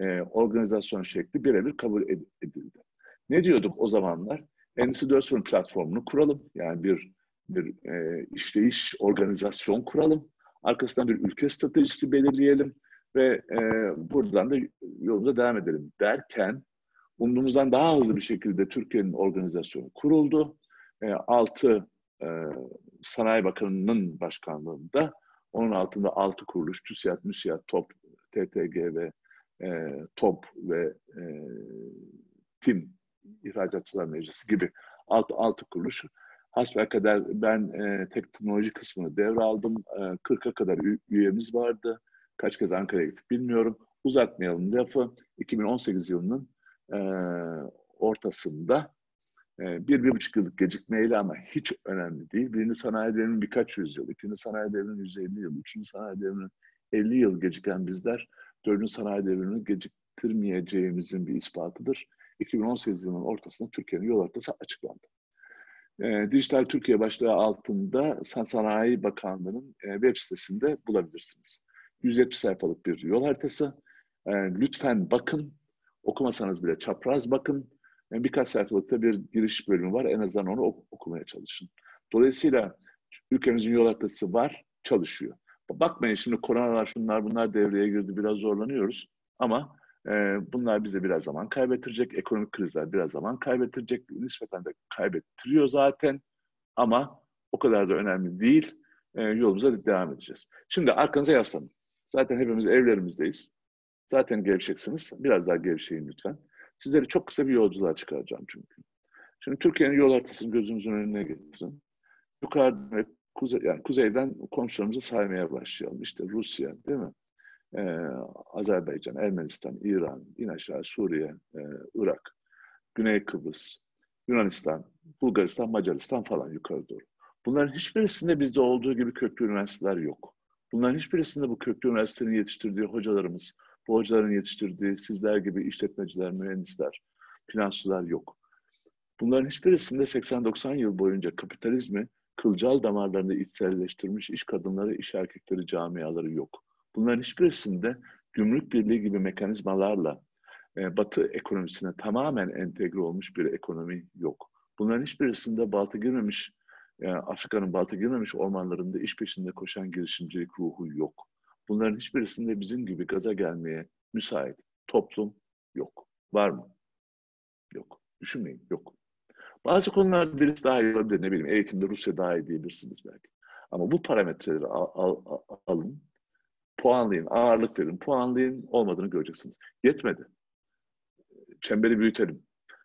e, organizasyon şekli birebir kabul edildi. Ne diyorduk o zamanlar? Endüstri 4.0 platformunu kuralım. Yani bir bir e, işleyiş, organizasyon kuralım. Arkasından bir ülke stratejisi belirleyelim ve e, buradan da yolumuza devam edelim derken umduğumuzdan daha hızlı bir şekilde Türkiye'nin organizasyonu kuruldu. E, altı e, Sanayi Bakanı'nın başkanlığında onun altında altı kuruluş, TÜSİAD, MÜSİAD, TOP, TTG ve e, TOP ve e, TİM İhracatçılar Meclisi gibi altı, altı kuruluş. kadar ben e, teknoloji kısmını devraldım. E, 40'a kadar üyemiz vardı. Kaç kez Ankara'ya gittik bilmiyorum. Uzatmayalım lafı. 2018 yılının e, ortasında e, bir, bir buçuk yıllık gecikmeyle ama hiç önemli değil. Birinci sanayi devriminin birkaç yüzyıl, ikinci sanayi devriminin 150 yıl, üçüncü sanayi devriminin 50 yıl geciken bizler dördüncü sanayi devrimini geciktirmeyeceğimizin bir ispatıdır. 2018 yılının ortasında Türkiye'nin yol haritası açıklandı. E, Dijital Türkiye başlığı altında Sanayi Bakanlığı'nın e, web sitesinde bulabilirsiniz. 170 sayfalık bir yol haritası. E, lütfen bakın, okumasanız bile çapraz bakın. E, birkaç sayfalıkta bir giriş bölümü var. En azından onu ok- okumaya çalışın. Dolayısıyla ülkemizin yol haritası var, çalışıyor. Bakmayın şimdi koronalar şunlar bunlar devreye girdi biraz zorlanıyoruz. Ama e, bunlar bize biraz zaman kaybettirecek. Ekonomik krizler biraz zaman kaybettirecek. Nispeten de kaybettiriyor zaten. Ama o kadar da önemli değil. E, yolumuza devam edeceğiz. Şimdi arkanıza yaslanın. Zaten hepimiz evlerimizdeyiz. Zaten gevşeksiniz. Biraz daha gevşeyin lütfen. Sizleri çok kısa bir yolculuğa çıkaracağım çünkü. Şimdi Türkiye'nin yol haritasını gözünüzün önüne getirin. Yukarıdan ve kuzey, yani kuzeyden komşularımızı saymaya başlayalım. İşte Rusya değil mi? Ee, Azerbaycan, Ermenistan, İran, in aşağı Suriye, e, Irak, Güney Kıbrıs, Yunanistan, Bulgaristan, Macaristan falan yukarı doğru. Bunların hiçbirisinde bizde olduğu gibi köklü üniversiteler yok. Bunların hiçbirisinde bu köklü üniversitenin yetiştirdiği hocalarımız, bu hocaların yetiştirdiği sizler gibi işletmeciler, mühendisler, finansçılar yok. Bunların hiçbirisinde 80-90 yıl boyunca kapitalizmi kılcal damarlarında içselleştirmiş iş kadınları, iş erkekleri camiaları yok. Bunların hiçbirisinde gümrük birliği gibi mekanizmalarla e, Batı ekonomisine tamamen entegre olmuş bir ekonomi yok. Bunların hiçbirisinde balta girmemiş, e, Afrika'nın balta girmemiş ormanlarında iş peşinde koşan girişimcilik ruhu yok. Bunların hiçbirisinde bizim gibi gaza gelmeye müsait toplum yok. Var mı? Yok. Düşünmeyin. Yok. Bazı konularda birisi daha iyi olabilir. Ne bileyim eğitimde Rusya daha iyi diyebilirsiniz belki. Ama bu parametreleri al, al, al, alın, puanlayın, ağırlık verin, puanlayın olmadığını göreceksiniz. Yetmedi. Çemberi büyütelim.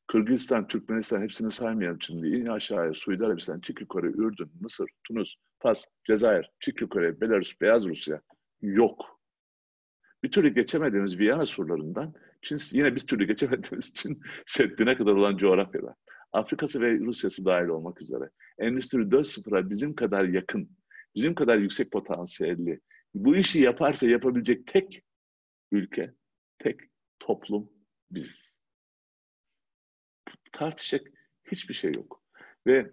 Kırgızistan, Türkmenistan hepsini saymayalım şimdi. İn aşağıya Suudi Arabistan, çık yukarı Ürdün, Mısır, Tunus, Fas, Cezayir, çık yukarı Belarus, Beyaz Rusya. Yok. Bir türlü geçemediğimiz Viyana surlarından Çin, yine bir türlü geçemediğimiz Çin <laughs> Seddi'ne kadar olan coğrafyada. Afrika'sı ve Rusya'sı dahil olmak üzere. Endüstri 4.0'a bizim kadar yakın, bizim kadar yüksek potansiyelli, bu işi yaparsa yapabilecek tek ülke, tek toplum biziz. Tartışacak hiçbir şey yok. Ve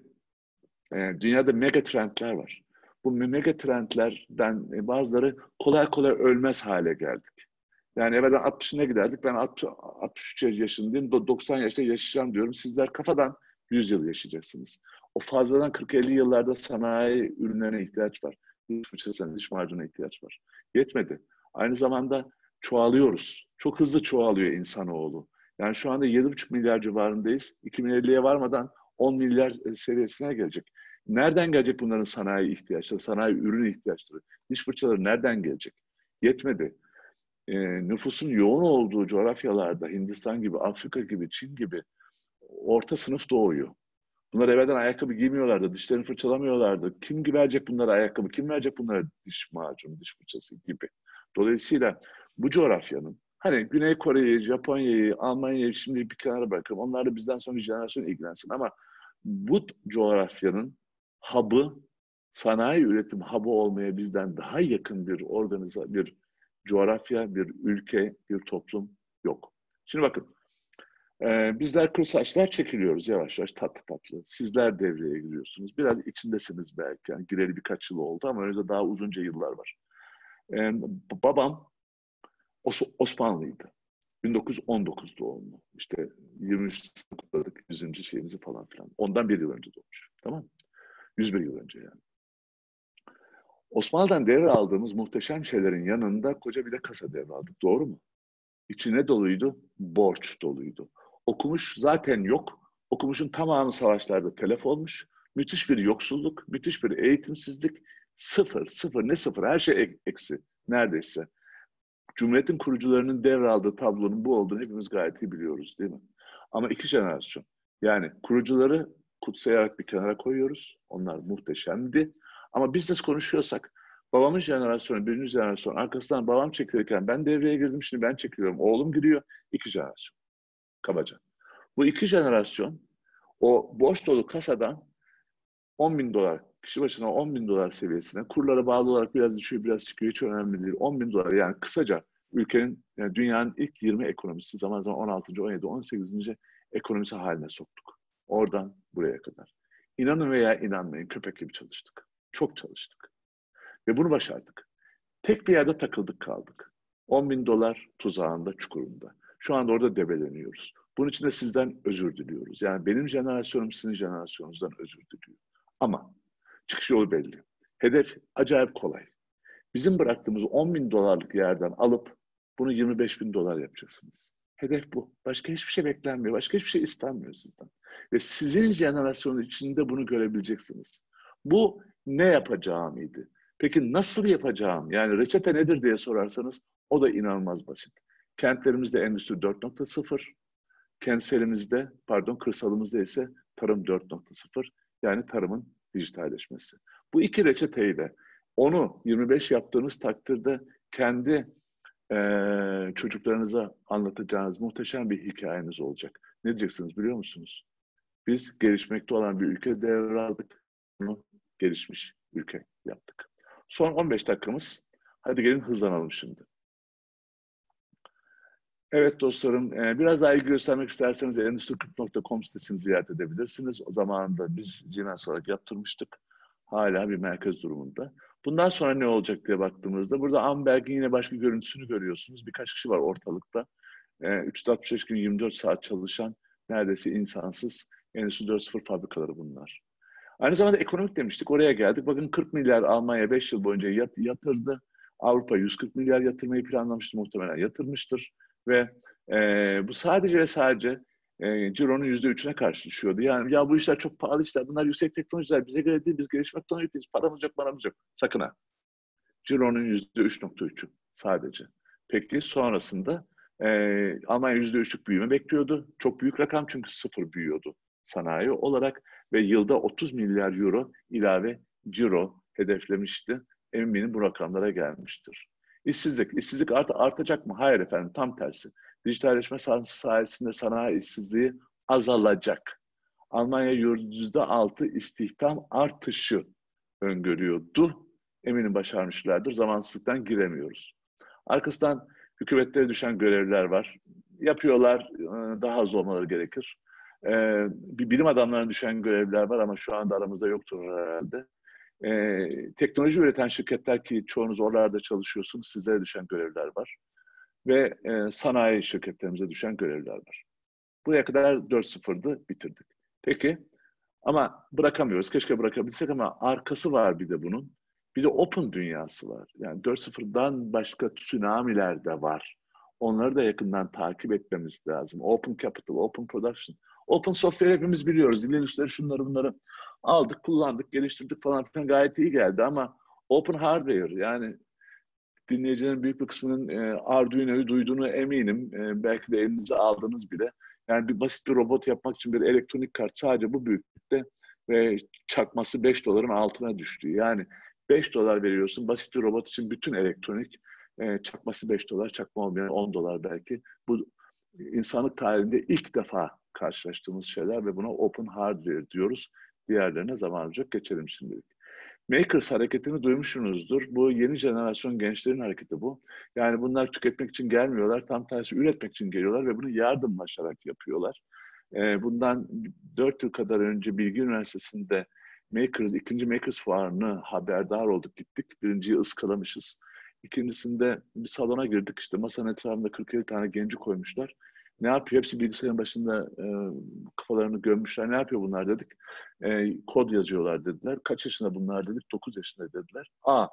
e, dünyada mega trendler var. Bu mega trendlerden e, bazıları kolay kolay ölmez hale geldik. Yani evvelden 60'ına giderdik. Ben 60, 63 yaşındayım. 90 yaşta yaşayacağım diyorum. Sizler kafadan 100 yıl yaşayacaksınız. O fazladan 40-50 yıllarda sanayi ürünlerine ihtiyaç var. Diş fırçasına, diş macununa ihtiyaç var. Yetmedi. Aynı zamanda çoğalıyoruz. Çok hızlı çoğalıyor insanoğlu. Yani şu anda 7,5 milyar civarındayız. 2050'ye varmadan 10 milyar e, seviyesine gelecek. Nereden gelecek bunların sanayi ihtiyaçları, sanayi ürün ihtiyaçları? Diş fırçaları nereden gelecek? Yetmedi e, nüfusun yoğun olduğu coğrafyalarda Hindistan gibi, Afrika gibi, Çin gibi orta sınıf doğuyor. Bunlar evvelden ayakkabı giymiyorlardı, dişlerini fırçalamıyorlardı. Kim verecek bunlara ayakkabı, kim verecek bunlara diş macunu, diş fırçası gibi. Dolayısıyla bu coğrafyanın, hani Güney Kore'yi, Japonya'yı, Almanya'yı şimdi bir kenara bırakalım. Onlar da bizden sonra jenerasyon ilgilensin ama bu coğrafyanın hub'ı, sanayi üretim hub'ı olmaya bizden daha yakın bir organiza, bir coğrafya, bir ülke, bir toplum yok. Şimdi bakın, e, bizler kırsaçlar çekiliyoruz yavaş yavaş tatlı tatlı. Sizler devreye giriyorsunuz. Biraz içindesiniz belki. Yani gireli birkaç yıl oldu ama önünüzde daha uzunca yıllar var. E, babam Os Osmanlıydı. 1919 doğumlu. İşte 23 kutladık 100. şeyimizi falan filan. Ondan bir yıl önce doğmuş. Tamam mı? 101 yıl önce yani. Osmanlı'dan devraldığımız muhteşem şeylerin yanında koca bir de kasa devraldık. Doğru mu? İçine doluydu, borç doluydu. Okumuş zaten yok. Okumuşun tamamı savaşlarda telef olmuş. Müthiş bir yoksulluk, müthiş bir eğitimsizlik. Sıfır, sıfır, ne sıfır? Her şey eksi neredeyse. Cumhuriyetin kurucularının devraldığı tablonun bu olduğunu hepimiz gayet iyi biliyoruz değil mi? Ama iki jenerasyon. Yani kurucuları kutsayarak bir kenara koyuyoruz. Onlar muhteşemdi. Ama business konuşuyorsak babamın jenerasyonu, birinci jenerasyon arkasından babam çekilirken ben devreye girdim şimdi ben çekiliyorum. Oğlum giriyor. iki jenerasyon. Kabaca. Bu iki jenerasyon o boş dolu kasadan 10 bin dolar, kişi başına 10 bin dolar seviyesine, kurlara bağlı olarak biraz düşüyor, biraz çıkıyor, hiç önemli değil. 10 bin dolar yani kısaca ülkenin, yani dünyanın ilk 20 ekonomisi, zaman zaman 16. 17. 18. ekonomisi haline soktuk. Oradan buraya kadar. İnanın veya inanmayın köpek gibi çalıştık. Çok çalıştık. Ve bunu başardık. Tek bir yerde takıldık kaldık. 10 bin dolar tuzağında, çukurunda. Şu anda orada debeleniyoruz. Bunun için de sizden özür diliyoruz. Yani benim jenerasyonum sizin jenerasyonunuzdan özür diliyor. Ama çıkış yolu belli. Hedef acayip kolay. Bizim bıraktığımız 10 bin dolarlık yerden alıp bunu 25 bin dolar yapacaksınız. Hedef bu. Başka hiçbir şey beklenmiyor. Başka hiçbir şey istenmiyor sizden. Ve sizin jenerasyonun içinde bunu görebileceksiniz. Bu ne yapacağım idi. Peki nasıl yapacağım? Yani reçete nedir diye sorarsanız o da inanılmaz basit. Kentlerimizde Endüstri 4.0, kentselimizde, pardon kırsalımızda ise Tarım 4.0 yani tarımın dijitalleşmesi. Bu iki reçeteyle onu 25 yaptığınız takdirde kendi e, çocuklarınıza anlatacağınız muhteşem bir hikayeniz olacak. Ne diyeceksiniz biliyor musunuz? Biz gelişmekte olan bir ülke devraldık. Bunu gelişmiş ülke yaptık. Son 15 dakikamız. Hadi gelin hızlanalım şimdi. Evet dostlarım, e, biraz daha ilgi göstermek isterseniz endüstri40.com sitesini ziyaret edebilirsiniz. O zamanında biz Siemens olarak yaptırmıştık. Hala bir merkez durumunda. Bundan sonra ne olacak diye baktığımızda burada Amberg'in yine başka görüntüsünü görüyorsunuz. Birkaç kişi var ortalıkta. 365 e, gün 24 saat çalışan neredeyse insansız Endüstri 4.0 fabrikaları bunlar. Aynı zamanda ekonomik demiştik. Oraya geldik. Bakın 40 milyar Almanya 5 yıl boyunca yatırdı. Avrupa 140 milyar yatırmayı planlamıştı. Muhtemelen yatırmıştır. Ve e, bu sadece ve sadece e, Ciro'nun %3'üne karşı. Yani ya bu işler çok pahalı işler. Bunlar yüksek teknolojiler. Bize göre değil. Biz gelişmekten ülkeyiz. Paramız yok, paramız yok. Sakın ha. Ciro'nun %3.3'ü sadece. Peki sonrasında e, Almanya %3'lük büyüme bekliyordu. Çok büyük rakam çünkü sıfır büyüyordu sanayi olarak ve yılda 30 milyar euro ilave ciro hedeflemişti. Eminim bu rakamlara gelmiştir. İşsizlik, işsizlik art, artacak mı? Hayır efendim, tam tersi. Dijitalleşme sayesinde sanayi işsizliği azalacak. Almanya yüzde altı istihdam artışı öngörüyordu. Eminim başarmışlardır. Zamansızlıktan giremiyoruz. Arkasından hükümetlere düşen görevler var. Yapıyorlar, daha az olmaları gerekir. Ee, bir bilim adamlarına düşen görevler var ama şu anda aramızda yoktur herhalde. Ee, teknoloji üreten şirketler ki çoğunuz oralarda çalışıyorsunuz, sizlere düşen görevler var. Ve e, sanayi şirketlerimize düşen görevler var. Buraya kadar 4-0'dı, bitirdik. Peki, ama bırakamıyoruz. Keşke bırakabilsek ama arkası var bir de bunun. Bir de open dünyası var. Yani 4.0'dan başka tsunami'ler de var. Onları da yakından takip etmemiz lazım. Open Capital, Open Production. Open software hepimiz biliyoruz. Linux'ları şunları bunları aldık, kullandık, geliştirdik falan filan gayet iyi geldi ama Open Hardware yani dinleyicilerin büyük bir kısmının e, Arduino'yu duyduğunu eminim. E, belki de elinize aldınız bile. Yani bir basit bir robot yapmak için bir elektronik kart sadece bu büyüklükte ve çakması 5 doların altına düştü. Yani 5 dolar veriyorsun basit bir robot için bütün elektronik e, çakması 5 dolar, çakma olmayan 10 dolar belki. Bu insanlık tarihinde ilk defa karşılaştığımız şeyler ve buna open hardware diyoruz. Diğerlerine zaman olacak. Geçelim şimdilik. Makers hareketini duymuşsunuzdur. Bu yeni jenerasyon gençlerin hareketi bu. Yani bunlar tüketmek için gelmiyorlar. Tam tersi üretmek için geliyorlar ve bunu yardımlaşarak yapıyorlar. Ee, bundan dört yıl kadar önce Bilgi Üniversitesi'nde Makers, ikinci Makers fuarını haberdar olduk gittik. Birinciyi ıskalamışız. İkincisinde bir salona girdik işte masanın etrafında 47 tane genci koymuşlar. Ne yapıyor? Hepsi bilgisayarın başında e, kafalarını gömmüşler. Ne yapıyor bunlar dedik. E, kod yazıyorlar dediler. Kaç yaşında bunlar dedik. 9 yaşında dediler. Aa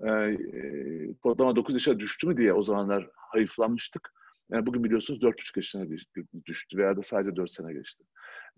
e, e kodlama 9 yaşa düştü mü diye o zamanlar hayıflanmıştık. Yani bugün biliyorsunuz 4,5 yaşına düştü veya da sadece 4 sene geçti.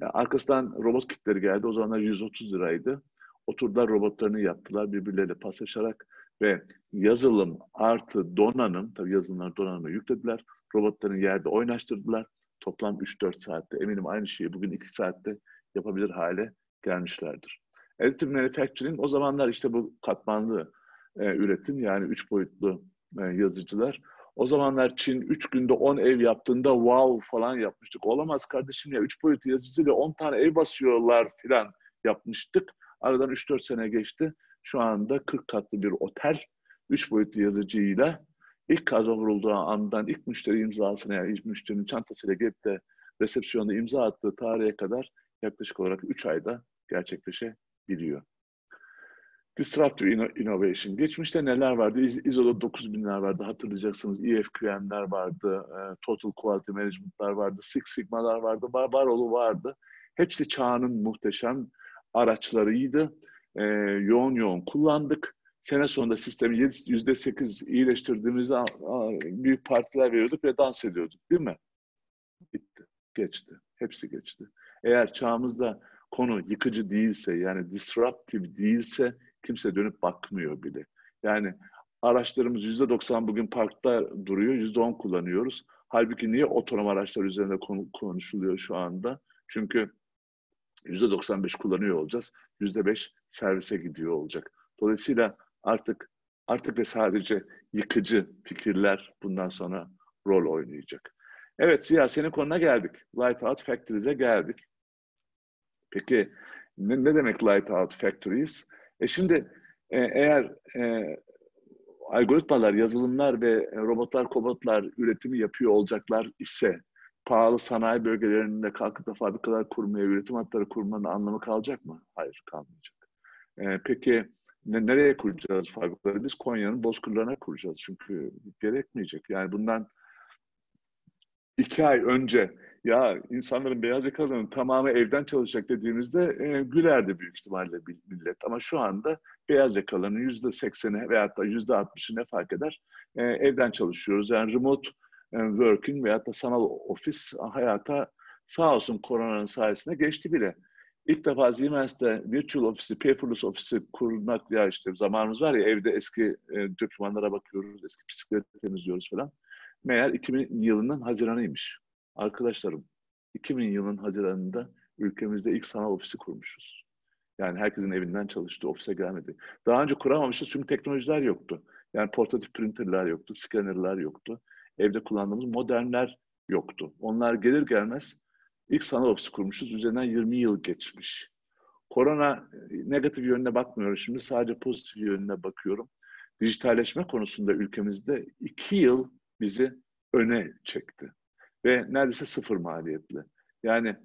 Yani arkasından robot kitleri geldi. O zamanlar 130 liraydı. Oturdular robotlarını yaptılar birbirleriyle paslaşarak ve yazılım artı donanım, tabii yazılımlar donanımı yüklediler. Robotların yerde oynaştırdılar. Toplam 3-4 saatte eminim aynı şeyi bugün 2 saatte yapabilir hale gelmişlerdir. Additive Manufacturing o zamanlar işte bu katmanlı e, üretim yani 3 boyutlu e, yazıcılar. O zamanlar Çin 3 günde 10 ev yaptığında wow falan yapmıştık. Olamaz kardeşim ya 3 boyutlu yazıcıyla 10 tane ev basıyorlar falan yapmıştık. Aradan 3-4 sene geçti. Şu anda 40 katlı bir otel 3 boyutlu yazıcıyla ilk kazma vurulduğu andan ilk müşteri imzasına yani ilk müşterinin çantasıyla gelip de resepsiyonda imza attığı tarihe kadar yaklaşık olarak 3 ayda gerçekleşebiliyor. Disruptive Innovation. Geçmişte neler vardı? ISO'da 9000'ler vardı. Hatırlayacaksınız. EFQM'ler vardı. E, Total Quality Management'lar vardı. Six Sigma'lar vardı. Barbarolu vardı. Hepsi çağının muhteşem araçlarıydı. E, yoğun yoğun kullandık. Sene sonunda sistemi yüzde sekiz iyileştirdiğimizde büyük partiler veriyorduk ve dans ediyorduk değil mi? Bitti. Geçti. Hepsi geçti. Eğer çağımızda konu yıkıcı değilse yani disruptive değilse kimse dönüp bakmıyor bile. Yani araçlarımız yüzde doksan bugün parkta duruyor, yüzde on kullanıyoruz. Halbuki niye otonom araçlar üzerinde konuşuluyor şu anda? Çünkü %95 kullanıyor olacağız. %5 servise gidiyor olacak. Dolayısıyla artık artık ve sadece yıkıcı fikirler bundan sonra rol oynayacak. Evet Ziya senin konuna geldik. Light Out Factories'e geldik. Peki ne, ne demek Light Out Factories? E şimdi e, eğer e, algoritmalar, yazılımlar ve robotlar, kobotlar üretimi yapıyor olacaklar ise pahalı sanayi bölgelerinde kalkıp da fabrikalar kurmaya, üretim hatları kurmanın anlamı kalacak mı? Hayır, kalmayacak. Ee, peki ne, nereye kuracağız fabrikaları? Biz Konya'nın bozkırlarına kuracağız çünkü gerekmeyecek. Yani bundan iki ay önce ya insanların beyaz yakalarının tamamı evden çalışacak dediğimizde e, gülerdi büyük ihtimalle millet. Ama şu anda beyaz yakalarının yüzde sekseni veyahut da yüzde altmışı ne fark eder? E, evden çalışıyoruz. Yani remote e, working veyahut da sanal ofis hayata sağ olsun koronanın sayesinde geçti bile. İlk defa Siemens'te virtual ofisi, paperless ofisi kurmak ya işte zamanımız var ya evde eski e, dokümanlara bakıyoruz, eski bisiklet temizliyoruz falan. Meğer 2000 yılının Haziran'ıymış. Arkadaşlarım 2000 yılının Haziran'ında ülkemizde ilk sanal ofisi kurmuşuz. Yani herkesin evinden çalıştığı ofise gelmedi. Daha önce kuramamışız çünkü teknolojiler yoktu. Yani portatif printerler yoktu, scannerlar yoktu. Evde kullandığımız modernler yoktu. Onlar gelir gelmez ilk sanal ofisi kurmuşuz. Üzerinden 20 yıl geçmiş. Korona negatif yönüne bakmıyorum şimdi. Sadece pozitif yönüne bakıyorum. Dijitalleşme konusunda ülkemizde iki yıl bizi öne çekti. Ve neredeyse sıfır maliyetli. Yani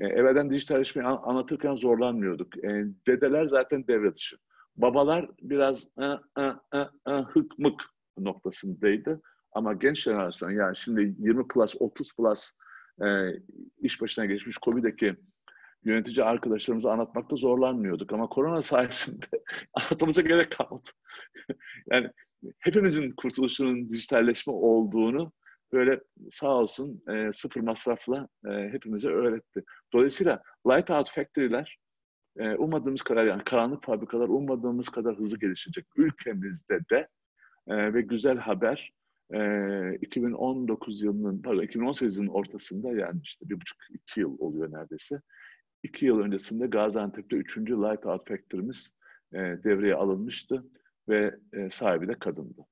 e, evvelden dijitalleşmeyi anlatırken zorlanmıyorduk. E, dedeler zaten devre dışı. Babalar biraz ı, ı, ı, ı, hık mık noktasındaydı. Ama genç jenerasyon yani şimdi 20 plus 30 plus e, iş başına geçmiş COVID'deki yönetici arkadaşlarımıza anlatmakta zorlanmıyorduk. Ama korona <laughs> sayesinde anlatmamıza gerek kalmadı. <laughs> yani hepimizin kurtuluşunun dijitalleşme olduğunu böyle sağ olsun e, sıfır masrafla e, hepimize öğretti. Dolayısıyla light out factory'ler e, ummadığımız kadar yani karanlık fabrikalar ummadığımız kadar hızlı gelişecek. Ülkemizde de e, ve güzel haber e, 2019 yılının pardon 2018 yılının ortasında yani işte bir buçuk iki yıl oluyor neredeyse. İki yıl öncesinde Gaziantep'te üçüncü Light Out Factory'miz e, devreye alınmıştı ve e, sahibi de kadındı.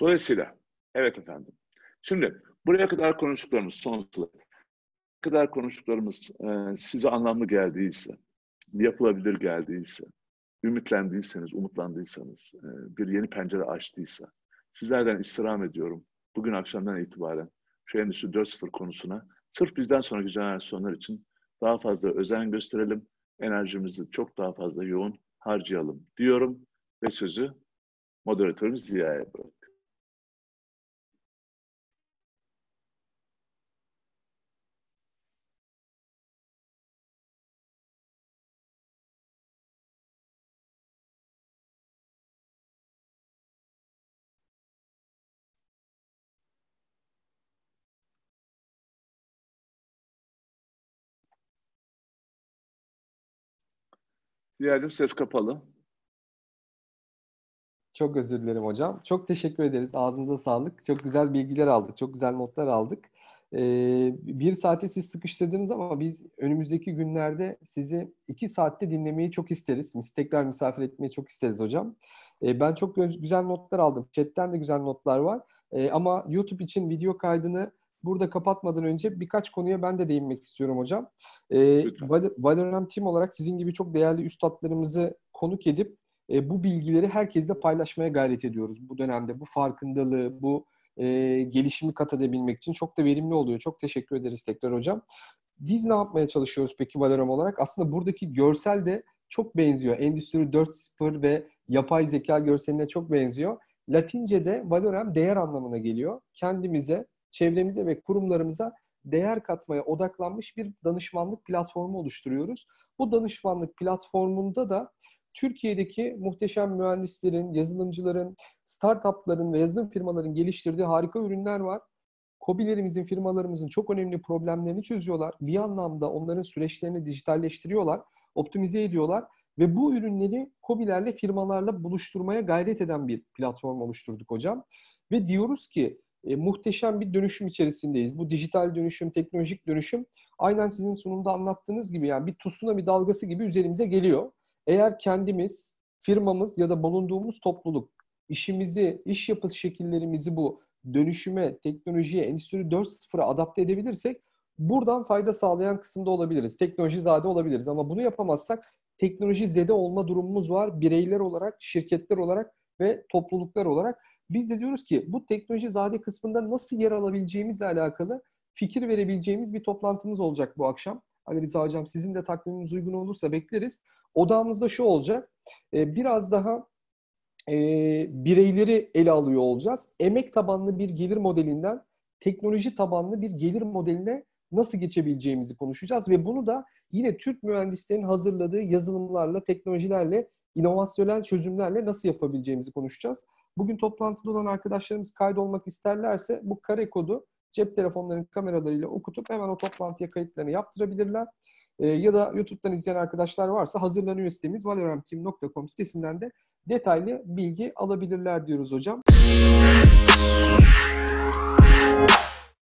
Dolayısıyla evet efendim. Şimdi buraya kadar konuştuklarımız son kadar konuştuklarımız e, size anlamlı geldiyse, yapılabilir geldiyse, ümitlendiyseniz, umutlandıysanız, e, bir yeni pencere açtıysa, sizlerden istirham ediyorum. Bugün akşamdan itibaren şu Endüstri 4.0 konusuna sırf bizden sonraki jenerasyonlar için daha fazla özen gösterelim. Enerjimizi çok daha fazla yoğun harcayalım diyorum ve sözü moderatörümüz Ziya'ya bırakıyorum. Ziya'cığım ses kapalı. Çok özür dilerim hocam. Çok teşekkür ederiz. Ağzınıza sağlık. Çok güzel bilgiler aldık. Çok güzel notlar aldık. Ee, bir saate siz sıkıştırdınız ama biz önümüzdeki günlerde sizi iki saatte dinlemeyi çok isteriz. Biz tekrar misafir etmeyi çok isteriz hocam. Ee, ben çok güzel notlar aldım. Chat'ten de güzel notlar var. Ee, ama YouTube için video kaydını burada kapatmadan önce birkaç konuya ben de değinmek istiyorum hocam. E, Valorem Team olarak sizin gibi çok değerli üstadlarımızı konuk edip e, bu bilgileri herkesle paylaşmaya gayret ediyoruz bu dönemde. Bu farkındalığı, bu e, gelişimi kat edebilmek için çok da verimli oluyor. Çok teşekkür ederiz tekrar hocam. Biz ne yapmaya çalışıyoruz peki Valorem olarak? Aslında buradaki görsel de çok benziyor. Endüstri 4.0 ve yapay zeka görseline çok benziyor. Latince'de valorem değer anlamına geliyor. Kendimize çevremize ve kurumlarımıza değer katmaya odaklanmış bir danışmanlık platformu oluşturuyoruz. Bu danışmanlık platformunda da Türkiye'deki muhteşem mühendislerin, yazılımcıların, startupların ve yazılım firmaların geliştirdiği harika ürünler var. Kobilerimizin, firmalarımızın çok önemli problemlerini çözüyorlar. Bir anlamda onların süreçlerini dijitalleştiriyorlar, optimize ediyorlar ve bu ürünleri kobilerle, firmalarla buluşturmaya gayret eden bir platform oluşturduk hocam. Ve diyoruz ki e, muhteşem bir dönüşüm içerisindeyiz. Bu dijital dönüşüm, teknolojik dönüşüm aynen sizin sunumda anlattığınız gibi yani bir tsunami dalgası gibi üzerimize geliyor. Eğer kendimiz, firmamız ya da bulunduğumuz topluluk işimizi, iş yapış şekillerimizi bu dönüşüme, teknolojiye, endüstri 4.0'a adapte edebilirsek buradan fayda sağlayan kısımda olabiliriz. Teknoloji zade olabiliriz ama bunu yapamazsak teknoloji zede olma durumumuz var. Bireyler olarak, şirketler olarak ve topluluklar olarak. Biz de diyoruz ki bu teknoloji zade kısmında nasıl yer alabileceğimizle alakalı fikir verebileceğimiz bir toplantımız olacak bu akşam. Ali Rıza Hocam sizin de takviminiz uygun olursa bekleriz. Odamızda şu olacak. Biraz daha e, bireyleri ele alıyor olacağız. Emek tabanlı bir gelir modelinden teknoloji tabanlı bir gelir modeline nasıl geçebileceğimizi konuşacağız ve bunu da yine Türk mühendislerin hazırladığı yazılımlarla, teknolojilerle, inovasyonel çözümlerle nasıl yapabileceğimizi konuşacağız. Bugün toplantıda olan arkadaşlarımız kaydolmak isterlerse bu kare kodu cep telefonlarının kameralarıyla okutup hemen o toplantıya kayıtlarını yaptırabilirler. E, ya da YouTube'dan izleyen arkadaşlar varsa hazırlanıyor sitemiz valorantteam.com sitesinden de detaylı bilgi alabilirler diyoruz hocam.